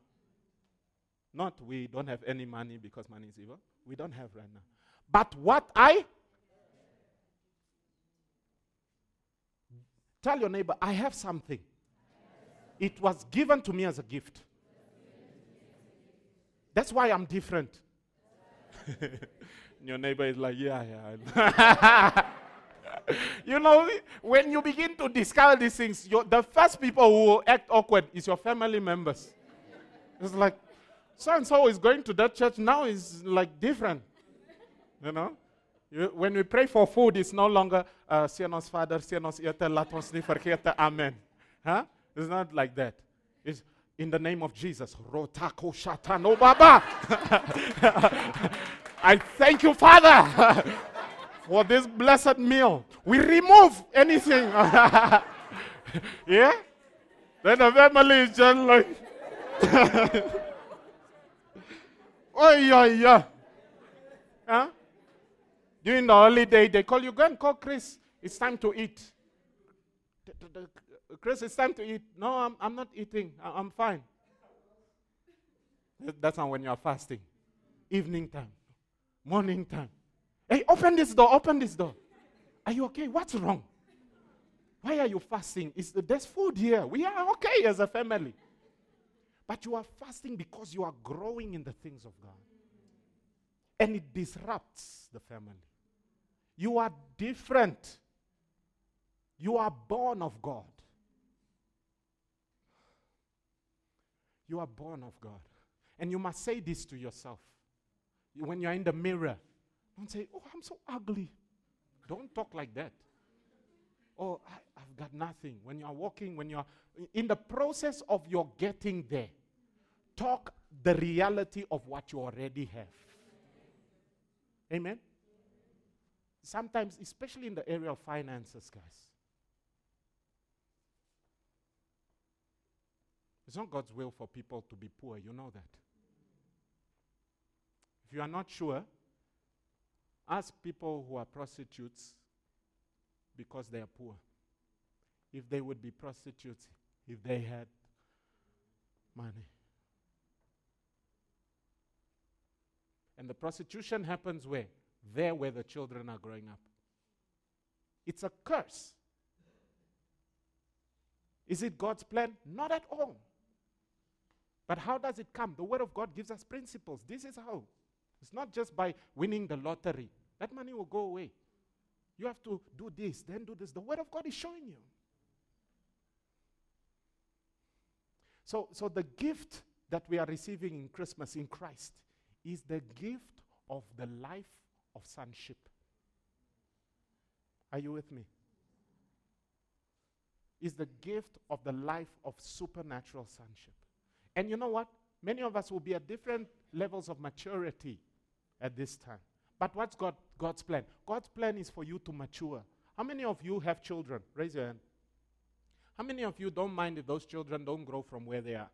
Not we don't have any money because money is evil. We don't have right now. But what I tell your neighbor, I have something. It was given to me as a gift. That's why I'm different. Your neighbor is like, yeah, yeah. you know, when you begin to discover these things, the first people who will act awkward is your family members. It's like, so and so is going to that church now is like different. You know? When we pray for food, it's no longer, uh, ons Vader, sien ons ete, laat ons nie vergete, amen. Huh? It's not like that. It's in the name of Jesus. Rotako shatano baba. I thank you, Father, for this blessed meal. We remove anything. yeah? Then the family is just like, oh, yeah, yeah. Huh? During the holiday, they call you, go and call Chris. It's time to eat. Chris, it's time to eat. No, I'm, I'm not eating. I, am fine. That's not when you're fasting. Evening time, morning time. Hey, open this door, open this door. Are you okay? What's wrong? Why are you fasting? Is there's food here. We are okay as a family. But you are fasting because you are growing in the things of God. And it disrupts the family. You are different. You are born of God. You are born of God. And you must say this to yourself. When you're in the mirror, don't say, Oh, I'm so ugly. Don't talk like that. Oh, I, have got nothing. When you're walking, when you're in the process of your getting there, talk the reality of what you already have. Amen? Sometimes, especially in the area of finances, guys. It's not God's will for people to be poor. You know that. If you are not sure, ask people who are prostitutes because they are poor. If they would be prostitutes if they had money. And the prostitution happens where? There where the children are growing up. It's a curse. Is it God's plan? Not at all. But how does it come? The Word of God gives us principles. This is how. It's not just by winning the lottery, that money will go away. You have to do this, then do this. The Word of God is showing you. So, so the gift that we are receiving in Christmas in Christ is the gift of the life of sonship. Are you with me? Is the gift of the life of supernatural sonship. And you know what? Many of us will be at different levels of maturity at this time. But what's God, God's plan? God's plan is for you to mature. How many of you have children? Raise your hand. How many of you don't mind if those children don't grow from where they are?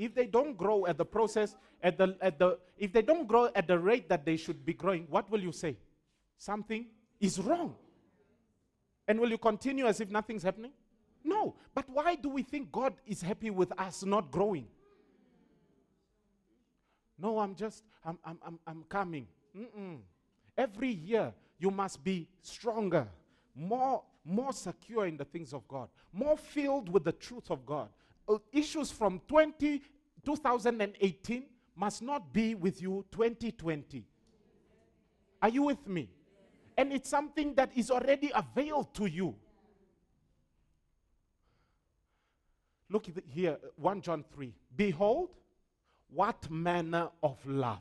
If they don't grow at the process, at the, at the, if they don't grow at the rate that they should be growing, what will you say? Something is wrong. And will you continue as if nothing's happening? No. But why do we think God is happy with us not growing? No, I'm just, I'm, I'm, I'm, I'm coming. Mm-mm. Every year, you must be stronger, more, more secure in the things of God, more filled with the truth of God, Uh, issues from 20, 2018 must not be with you 2020. Are you with me? And it's something that is already availed to you. Look here, uh, 1 John 3. Behold, what manner of love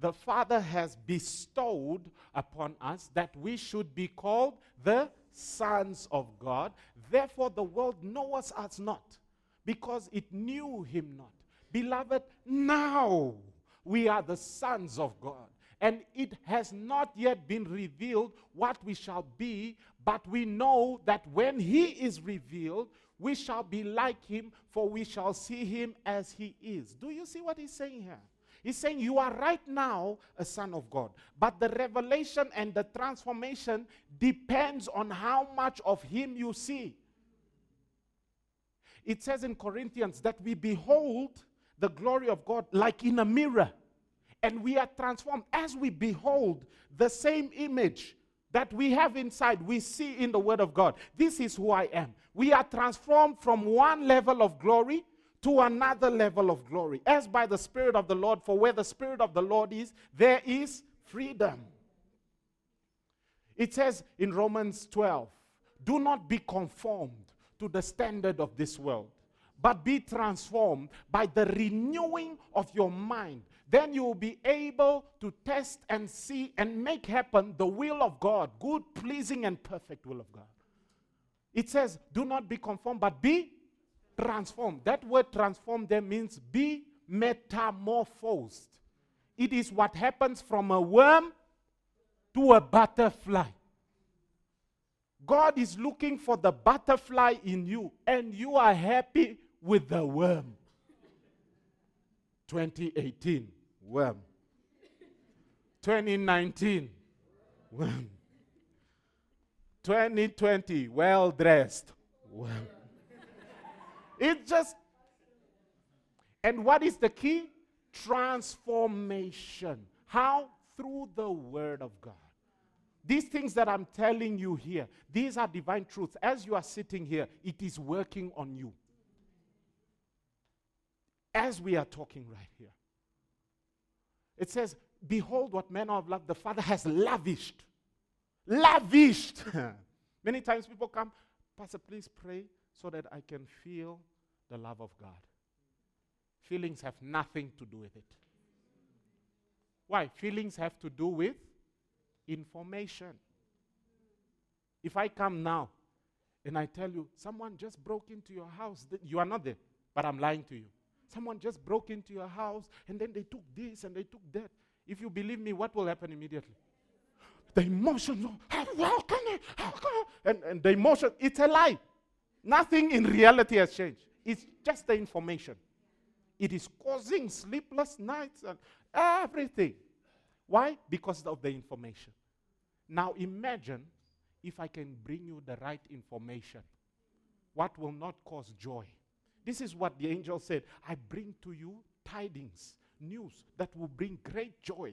the Father has bestowed upon us that we should be called the sons of God. Therefore, the world knows us not because it knew him not. Beloved, now we are the sons of God. And it has not yet been revealed what we shall be, but we know that when he is revealed, we shall be like him, for we shall see him as he is. Do you see what he's saying here? He's saying you are right now a son of God, but the revelation and the transformation depends on how much of him you see. It says in Corinthians that we behold the glory of God like in a mirror. And we are transformed as we behold the same image that we have inside, we see in the Word of God. This is who I am. We are transformed from one level of glory to another level of glory, as by the Spirit of the Lord. For where the Spirit of the Lord is, there is freedom. It says in Romans 12, do not be conformed to the standard of this world, but be transformed by the renewing of your mind. Then you will be able to test and see and make happen the will of God, good, pleasing, and perfect will of God. It says, do not be conformed, but be transformed. That word transformed there means be metamorphosed. It is what happens from a worm to a butterfly. God is looking for the butterfly in you, and you are happy with the worm. 2018, worm. 2019, worm. 2020, well dressed, worm. It just, and what is the key? Transformation. How? Through the Word of God. These things that I'm telling you here, these are divine truths. As you are sitting here, it is working on you. As we are talking right here, it says, Behold, what manner of love the Father has lavished. Lavished. Many times people come, Pastor, please pray so that I can feel the love of God. Feelings have nothing to do with it. Why? Feelings have to do with information. If I come now and I tell you, someone just broke into your house, you are not there, but I'm lying to you. Someone just broke into your house and then they took this and they took that. If you believe me, what will happen immediately? The emotions, how, can I, how can I? And, and the emotion, it's a lie. Nothing in reality has changed. It's just the information. It is causing sleepless nights and everything. Why? Because of the information. Now imagine if I can bring you the right information. What will not cause joy? This is what the angel said I bring to you tidings, news that will bring great joy.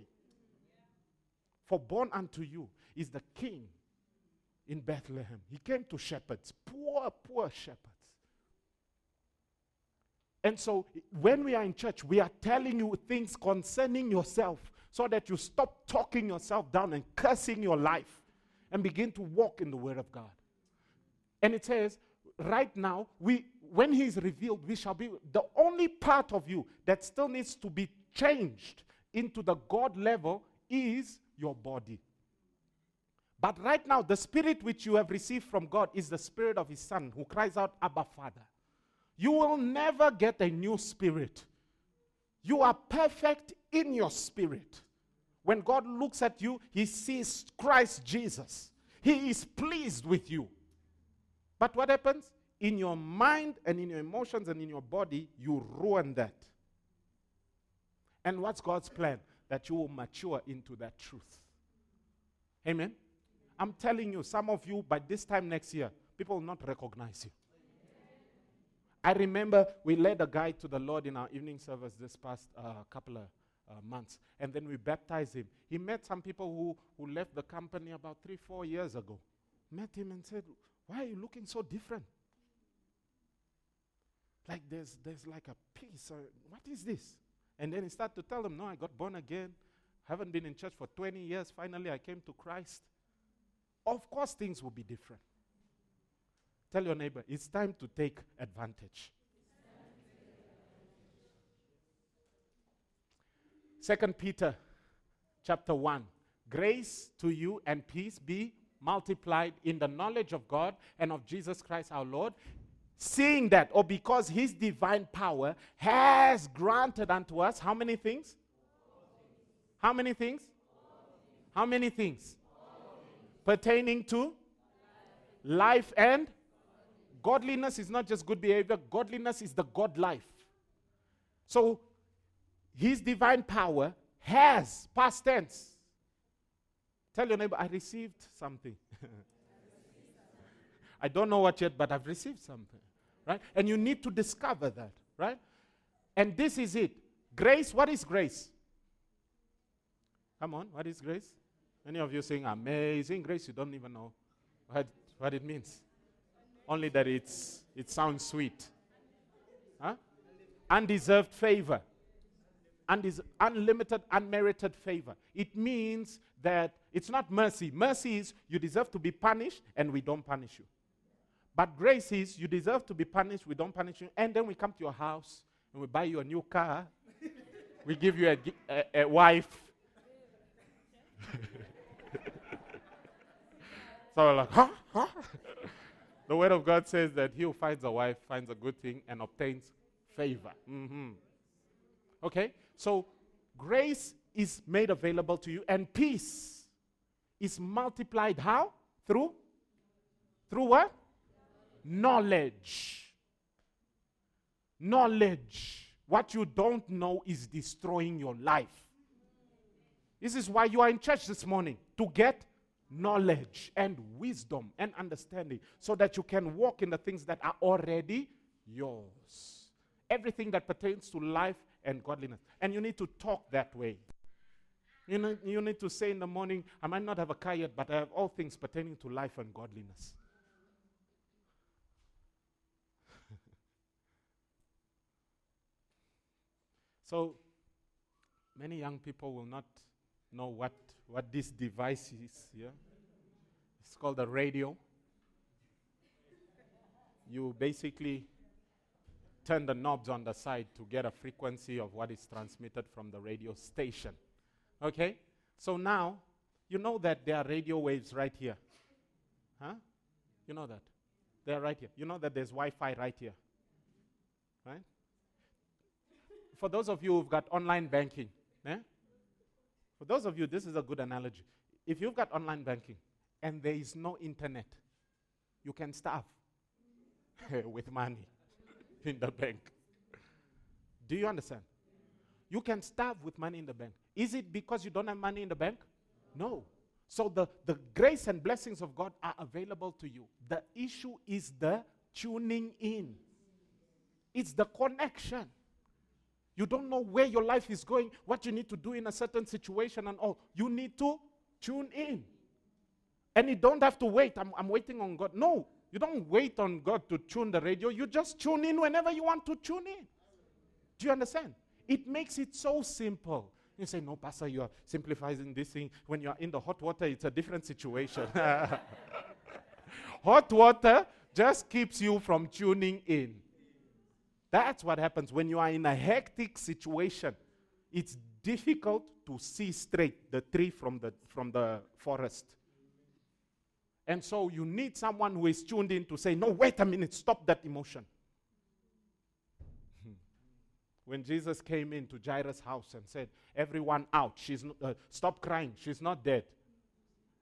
For born unto you is the king in Bethlehem. He came to shepherds, poor, poor shepherds. And so when we are in church, we are telling you things concerning yourself so that you stop talking yourself down and cursing your life and begin to walk in the Word of God. And it says, right now, we, when He is revealed, we shall be the only part of you that still needs to be changed into the God level is your body. But right now, the spirit which you have received from God is the spirit of His Son who cries out, Abba, Father. You will never get a new spirit. You are perfect in your spirit. When God looks at you, He sees Christ Jesus. He is pleased with you. But what happens? In your mind and in your emotions and in your body, you ruin that. And what's God's plan? That you will mature into that truth. Amen. I'm telling you, some of you, by this time next year, people will not recognize you. I remember we led a guy to the Lord in our evening service this past uh, couple of uh, months, and then we baptized him. He met some people who, who left the company about three, four years ago. Met him and said, Why are you looking so different? Like there's, there's like a peace. Or, what is this? And then he started to tell them, No, I got born again. Haven't been in church for 20 years. Finally, I came to Christ. Of course, things will be different. Tell your neighbor, it's time to take advantage. Second Peter chapter 1. Grace to you and peace be multiplied in the knowledge of God and of Jesus Christ our Lord, seeing that, or because his divine power has granted unto us how many things? How many things? How many things? Pertaining to life and Godliness is not just good behavior, godliness is the God life. So, His divine power has, past tense. Tell your neighbor, I received something. I don't know what yet, but I've received something. Right? And you need to discover that. Right? And this is it. Grace, what is grace? Come on, what is grace? Many of you saying amazing grace, you don't even know what, what it means. Only that it's, it sounds sweet. Huh? Undeserved favor. And is unlimited, unmerited favor. It means that it's not mercy. Mercy is you deserve to be punished and we don't punish you. But grace is you deserve to be punished, we don't punish you, and then we come to your house and we buy you a new car, we give you a, a, a wife. so we're like, huh? huh? the word of God says that he who finds a wife finds a good thing and obtains favor. Mm-hmm. Okay? So grace is made available to you, and peace is multiplied how? Through? Through what? Knowledge. Knowledge. What you don't know is destroying your life. This is why you are in church this morning to get knowledge and wisdom and understanding so that you can walk in the things that are already yours. Everything that pertains to life and godliness. And you need to talk that way. You, know, you need to say in the morning, I might not have a car yet, but I have all things pertaining to life and godliness. so, many young people will not know what, what this device is. Yeah? It's called a radio. You basically turn the knobs on the side to get a frequency of what is transmitted from the radio station. Okay? So now, you know that there are radio waves right here. Huh? You know that? They're right here. You know that there's Wi Fi right here. Right? For those of you who've got online banking, eh? for those of you, this is a good analogy. If you've got online banking and there is no internet, you can starve with money in the bank. Do you understand? You can starve with money in the bank. Is it because you don't have money in the bank? No. So the, the grace and blessings of God are available to you. The issue is the tuning in, it's the connection. You don't know where your life is going, what you need to do in a certain situation, and all. You need to tune in. And you don't have to wait. I'm, I'm waiting on God. No, you don't wait on God to tune the radio. You just tune in whenever you want to tune in. Do you understand? It makes it so simple. You say, no, Pastor, you are simplifying this thing. When you are in the hot water, it's a different situation. hot water just keeps you from tuning in. That's what happens when you are in a hectic situation. It's difficult to see straight the tree from the, from the forest. And so you need someone who is tuned in to say, no, wait a minute, stop that emotion. when Jesus came into Jairus' house and said, everyone out, she's not, uh, stop crying, she's not dead.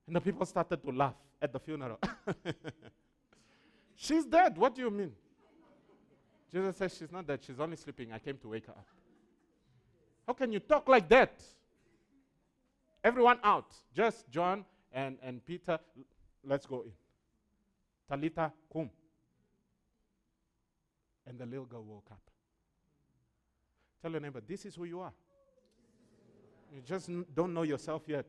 And the people started to laugh at the funeral. she's dead, what do you mean? Jesus says, she's not dead, she's only sleeping. I came to wake her up. How can you talk like that? Everyone out, just John and, and Peter. Let's go in. Talita, kum. And the little girl woke up. Tell your neighbor, this is who you are. You just don't know yourself yet.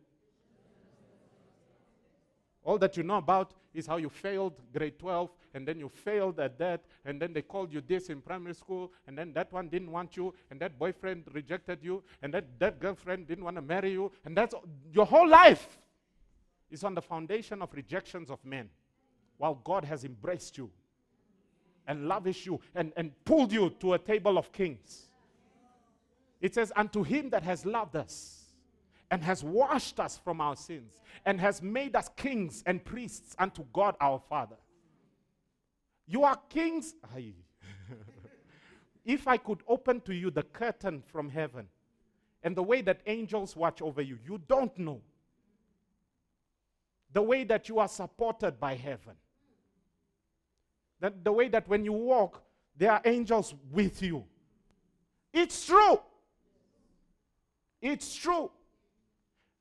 All that you know about is how you failed grade 12, and then you failed at that, and then they called you this in primary school, and then that one didn't want you, and that boyfriend rejected you, and that, that girlfriend didn't want to marry you, and that's your whole life is on the foundation of rejections of men, while God has embraced you and lavished you and, and pulled you to a table of kings. It says, Unto him that has loved us and has washed us from our sins and has made us kings and priests unto God our Father. You are kings. if I could open to you the curtain from heaven and the way that angels watch over you, you don't know the way that you are supported by heaven. That the way that when you walk, there are angels with you. It's true. It's true.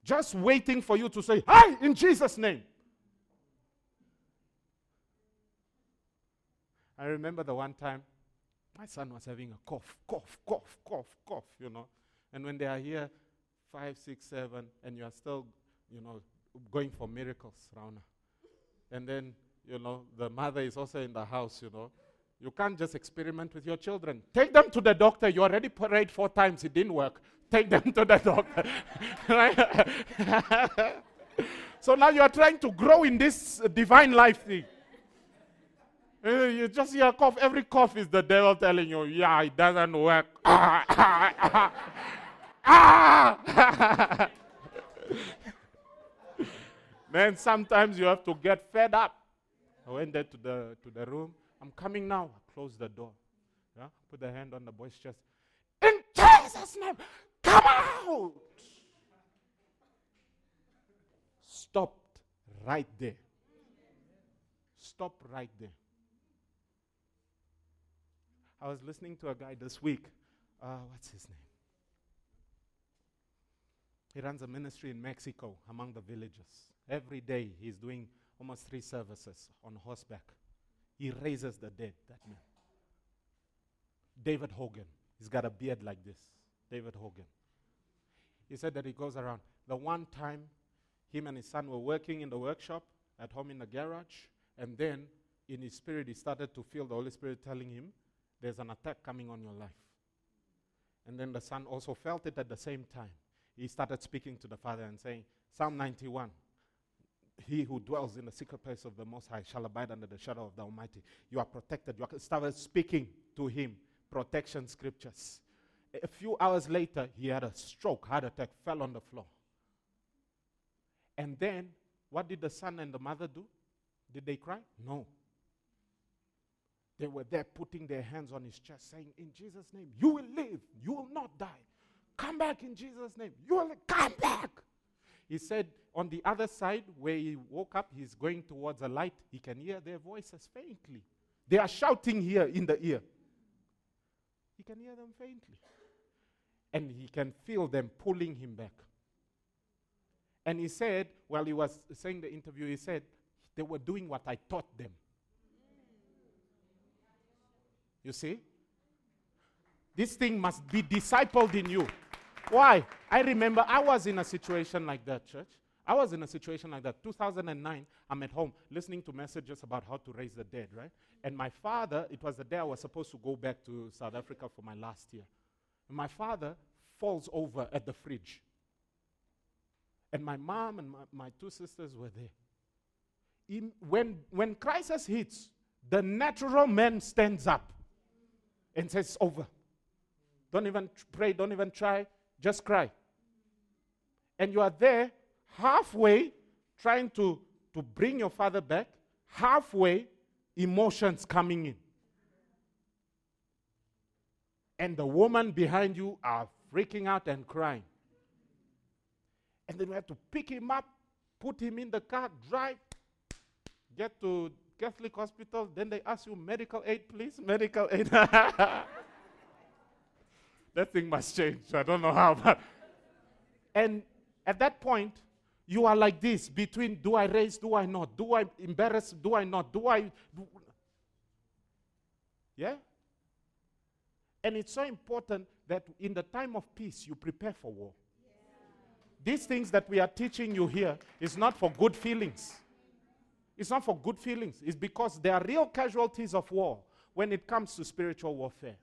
Just waiting for you to say, Hi, in Jesus' name. I remember the one time my son was having a cough, cough, cough, cough, cough, you know. And when they are here, five, six, seven, and you are still, you know, going for miracles, Rauna. And then, you know, the mother is also in the house, you know. You can't just experiment with your children. Take them to the doctor. You already prayed four times, it didn't work. Take them to the doctor. so now you are trying to grow in this uh, divine life thing. Uh, you just hear a cough. Every cough is the devil telling you, yeah, it doesn't work. Ah, ah, ah, then sometimes you have to get fed up. I went there to the, to the room. I'm coming now. I close the door. Yeah? Put the hand on the boy's chest. In Jesus' name, come out! Stopped right there. Stop right there. I was listening to a guy this week. Uh, what's his name? He runs a ministry in Mexico among the villages. Every day he's doing almost three services on horseback. He raises the dead, that man. David Hogan. He's got a beard like this. David Hogan. He said that he goes around. The one time him and his son were working in the workshop at home in the garage, and then in his spirit he started to feel the Holy Spirit telling him, There's an attack coming on your life. And then the son also felt it at the same time. He started speaking to the father and saying, Psalm 91 he who dwells in the secret place of the Most High shall abide under the shadow of the Almighty. You are protected. You are started speaking to him protection scriptures. A few hours later, he had a stroke, heart attack, fell on the floor. And then, what did the son and the mother do? Did they cry? No. They were there putting their hands on his chest, saying, In Jesus' name, you will live. You will not die. Come back in Jesus' name. You will come back. He said, on the other side, where he woke up, he's going towards a light. He can hear their voices faintly. They are shouting here in the ear. He can hear them faintly. And he can feel them pulling him back. And he said, while he was saying the interview, he said, they were doing what I taught them. You see? This thing must be discipled in you. Why? I remember I was in a situation like that, church. I was in a situation like that. 2009, I'm at home listening to messages about how to raise the dead, right? And my father, it was the day I was supposed to go back to South Africa for my last year. And my father falls over at the fridge. And my mom and my, my two sisters were there. In, when, when crisis hits, the natural man stands up and says, Over. Don't even pray, don't even try, just cry. And you are there halfway trying to, to bring your father back, halfway emotions coming in. And the woman behind you are freaking out and crying. And then we have to pick him up, put him in the car, drive, get to Catholic hospital. Then they ask you medical aid, please. Medical aid. that thing must change. I don't know how, but and at that point, you are like this between do I raise, do I not? Do I embarrass, do I not? Do I. Do yeah? And it's so important that in the time of peace, you prepare for war. These things that we are teaching you here is not for good feelings. It's not for good feelings. It's because there are real casualties of war when it comes to spiritual warfare.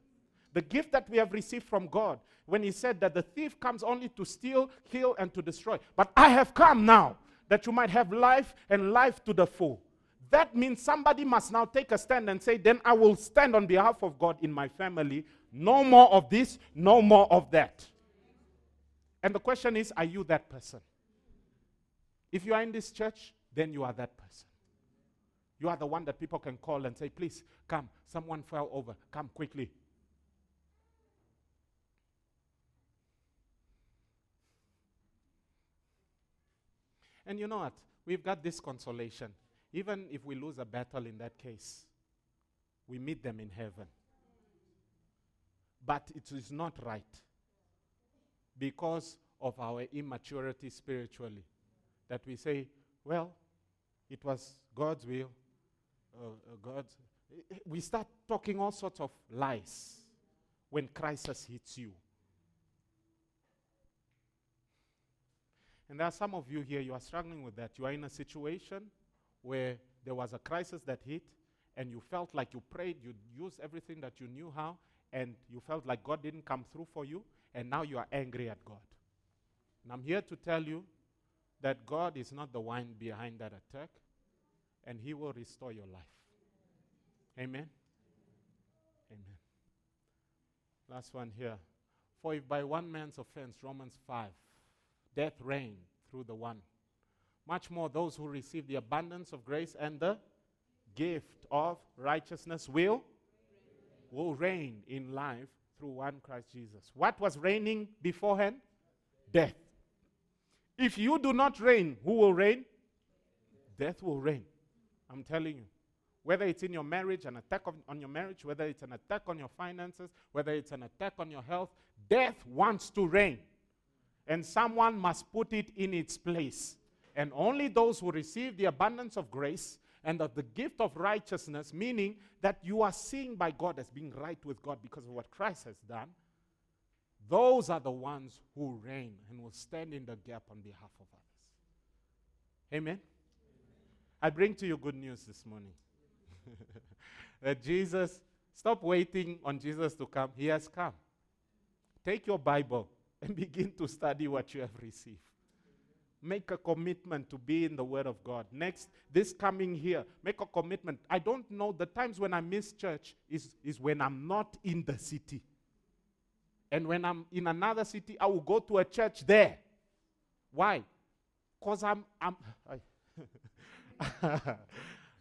The gift that we have received from God when he said that the thief comes only to steal, kill, and to destroy. But I have come now that you might have life and life to the full. That means somebody must now take a stand and say, Then I will stand on behalf of God in my family. No more of this, no more of that. And the question is, are you that person? If you are in this church, then you are that person. You are the one that people can call and say, Please come, someone fell over, come quickly. And you know what? We've got this consolation. Even if we lose a battle in that case, we meet them in heaven. But it is not right because of our immaturity spiritually that we say, well, it was God's will. Uh, uh. We start talking all sorts of lies when crisis hits you. And there are some of you here, you are struggling with that. You are in a situation where there was a crisis that hit, and you felt like you prayed, you used everything that you knew how, and you felt like God didn't come through for you, and now you are angry at God. And I'm here to tell you that God is not the one behind that attack, and He will restore your life. Amen. Amen. Last one here. For if by one man's offense, Romans 5, death reigned through the one, much more those who receive the abundance of grace and the gift of righteousness will will reign in life through one Christ Jesus. What was reigning beforehand? Death. If you do not reign, who will reign? Death will reign. I'm telling you. Whether it's in your marriage, an attack on, on your marriage, whether it's an attack on your finances, whether it's an attack on your health, death wants to reign. And someone must put it in its place. And only those who receive the abundance of grace and of the gift of righteousness, meaning that you are seen by God as being right with God because of what Christ has done, those are the ones who reign and will stand in the gap on behalf of others. Amen. I bring to you good news this morning. that Jesus, stop waiting on Jesus to come. He has come. Take your Bible and begin to study what you have received. Make a commitment to be in the Word of God. Next, this coming here, make a commitment. I don't know, the times when I miss church is, is when I'm not in the city. And when I'm in another city, I will go to a church there. Why? Because I'm, I'm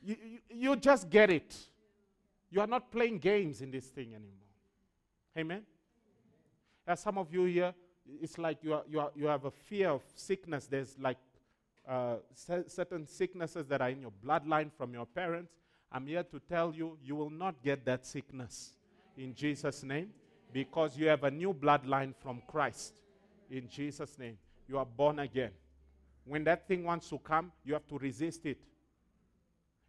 you, you, you just get it. You are not playing games in this thing anymore. Amen? As some of you here, it's like you, are, you, are, you have a fear of sickness. There's like uh, certain sicknesses that are in your bloodline from your parents. I'm here to tell you, you will not get that sickness in Jesus' name because you have a new bloodline from Christ. In Jesus' name, you are born again. When that thing wants to come, you have to resist it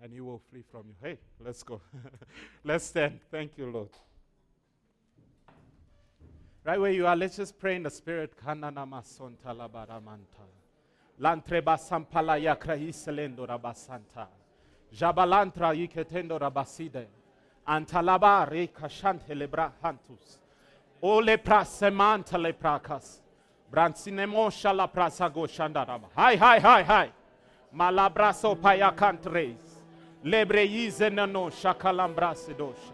and he will flee from you. Hey, let's go. let's stand. Thank you, Lord. Right where you are, let's just pray in the spirit. Lantreba sampala yakra iselendo rabasanta. Jabalantra iketendo rabaside. Antalaba reka shante lebra hantus. O lepra semanta leprakas. Bransinemo shala prasa go shandaraba. Hi, hi, hi, hi. Malabraso payakantres. Lebreize nano shakalambra sedosha.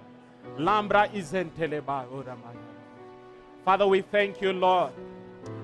Lambra izenteleba oramaya. Father, we thank you, Lord.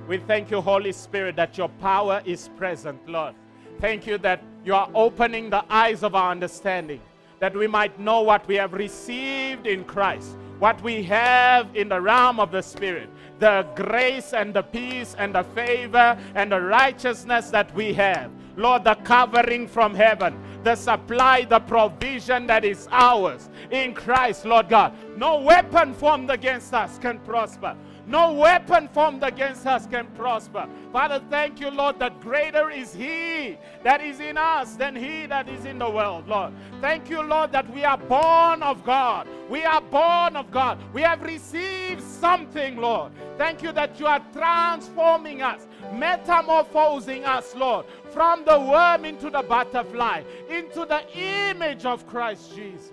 We thank you, Holy Spirit, that your power is present, Lord. Thank you that you are opening the eyes of our understanding, that we might know what we have received in Christ, what we have in the realm of the Spirit, the grace and the peace and the favor and the righteousness that we have. Lord, the covering from heaven, the supply, the provision that is ours in Christ, Lord God. No weapon formed against us can prosper. No weapon formed against us can prosper. Father, thank you, Lord, that greater is He that is in us than He that is in the world, Lord. Thank you, Lord, that we are born of God. We are born of God. We have received something, Lord. Thank you that you are transforming us, metamorphosing us, Lord, from the worm into the butterfly, into the image of Christ Jesus.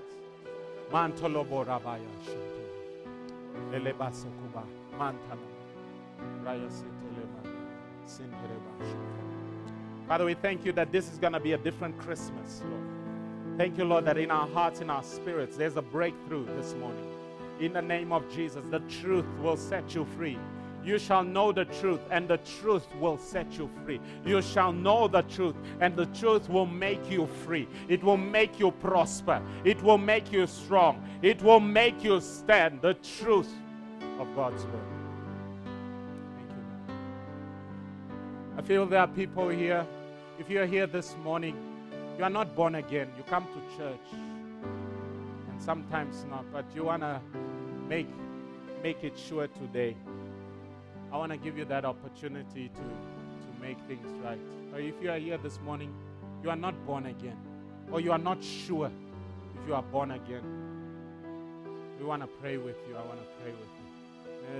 Father, we thank you that this is going to be a different Christmas, Lord. Thank you, Lord, that in our hearts, in our spirits, there's a breakthrough this morning. In the name of Jesus, the truth will set you free. You shall know the truth, and the truth will set you free. You shall know the truth, and the truth will make you free. It will make you prosper. It will make you strong. It will make you stand. The truth of God's word. Thank you. I feel there are people here. If you're here this morning, you are not born again. You come to church, and sometimes not, but you want to make, make it sure today. I want to give you that opportunity to, to make things right. Or if you are here this morning, you are not born again, or you are not sure if you are born again, we want to pray with you. I want to pray with you.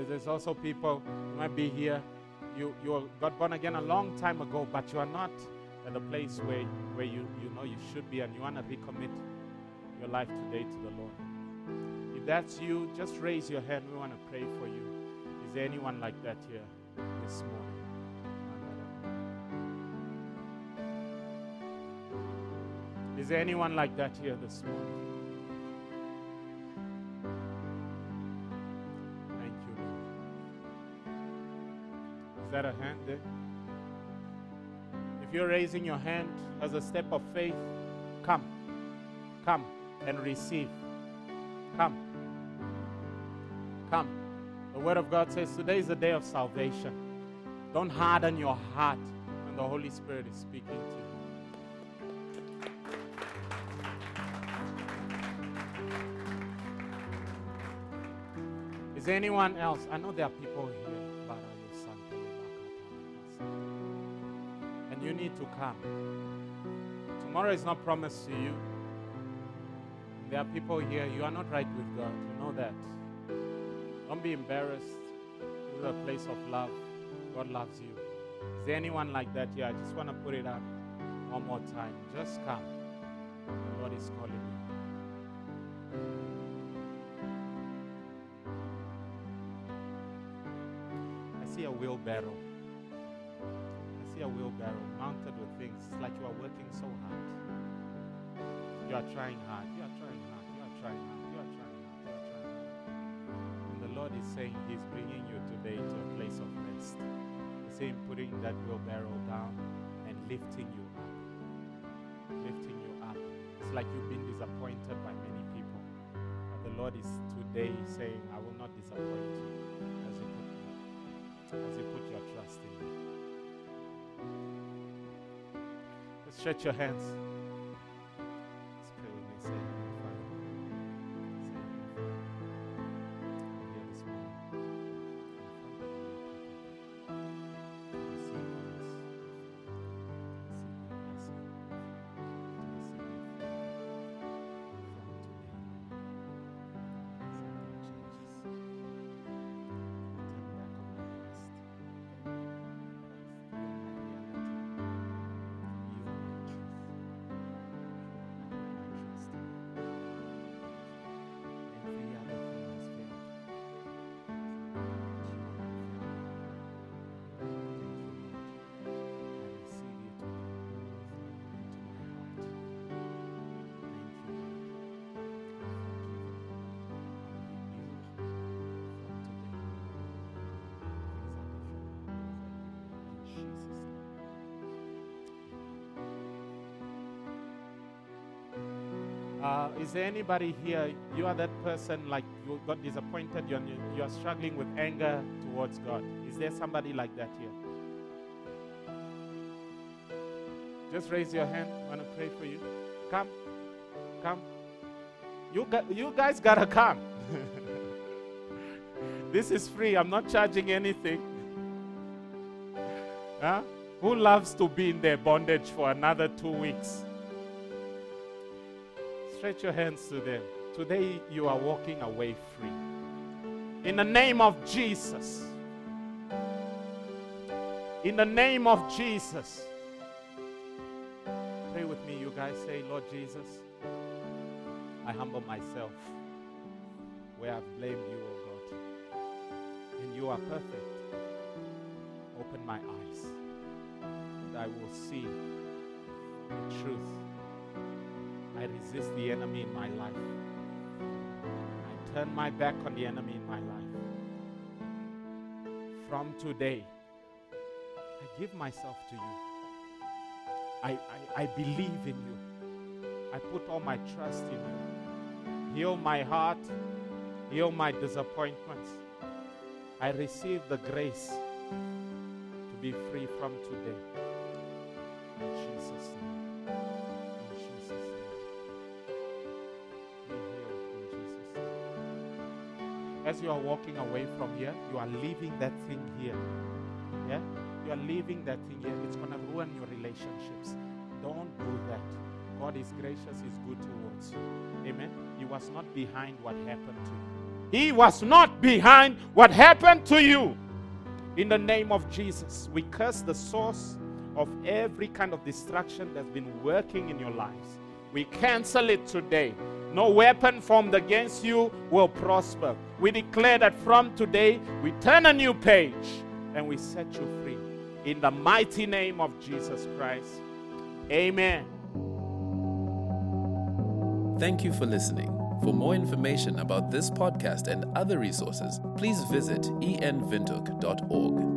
There's also people who might be here. You, you got born again a long time ago, but you are not at a place where, where you, you know you should be and you want to recommit your life today to the Lord. If that's you, just raise your hand. We want to pray for you. Is there anyone like that here this morning? Is there anyone like that here this morning? Is that a hand there? If you're raising your hand as a step of faith, come. Come and receive. Come. Come. The Word of God says today is the day of salvation. Don't harden your heart when the Holy Spirit is speaking to you. Is there anyone else? I know there are people here. You need to come. Tomorrow is not promised to you. There are people here, you are not right with God. You know that. Don't be embarrassed. This is a place of love. God loves you. Is there anyone like that here? I just want to put it up one more time. Just come. The Lord is calling you. I see a wheelbarrow. A wheelbarrow mounted with things. It's like you are working so hard. You are trying hard. You are trying hard. You are trying hard. You are trying hard. You are trying hard. And the Lord is saying He's bringing you today to a place of rest. He's saying putting that wheelbarrow down and lifting you up. Lifting you up. It's like you've been disappointed by many people. But the Lord is today saying, I will not disappoint you Stretch your hands. Is there anybody here? You are that person like you got disappointed, you're, you are struggling with anger towards God. Is there somebody like that here? Just raise your hand. I want to pray for you. Come. Come. You, you guys got to come. this is free. I'm not charging anything. Huh? Who loves to be in their bondage for another two weeks? Stretch your hands to them. Today you are walking away free. In the name of Jesus. In the name of Jesus. Pray with me, you guys. Say, Lord Jesus, I humble myself where I've blamed you, O God. And you are perfect. Open my eyes that I will see the truth. I resist the enemy in my life. I turn my back on the enemy in my life. From today, I give myself to you. I, I, I believe in you. I put all my trust in you. Heal my heart, heal my disappointments. I receive the grace to be free from today. You are walking away from here, you are leaving that thing here. Yeah? You are leaving that thing here. It's going to ruin your relationships. Don't do that. God is gracious, He's good towards you. Amen. He was not behind what happened to you. He was not behind what happened to you. In the name of Jesus, we curse the source of every kind of distraction that's been working in your lives. We cancel it today. No weapon formed against you will prosper. We declare that from today, we turn a new page and we set you free. In the mighty name of Jesus Christ. Amen. Thank you for listening. For more information about this podcast and other resources, please visit envintook.org.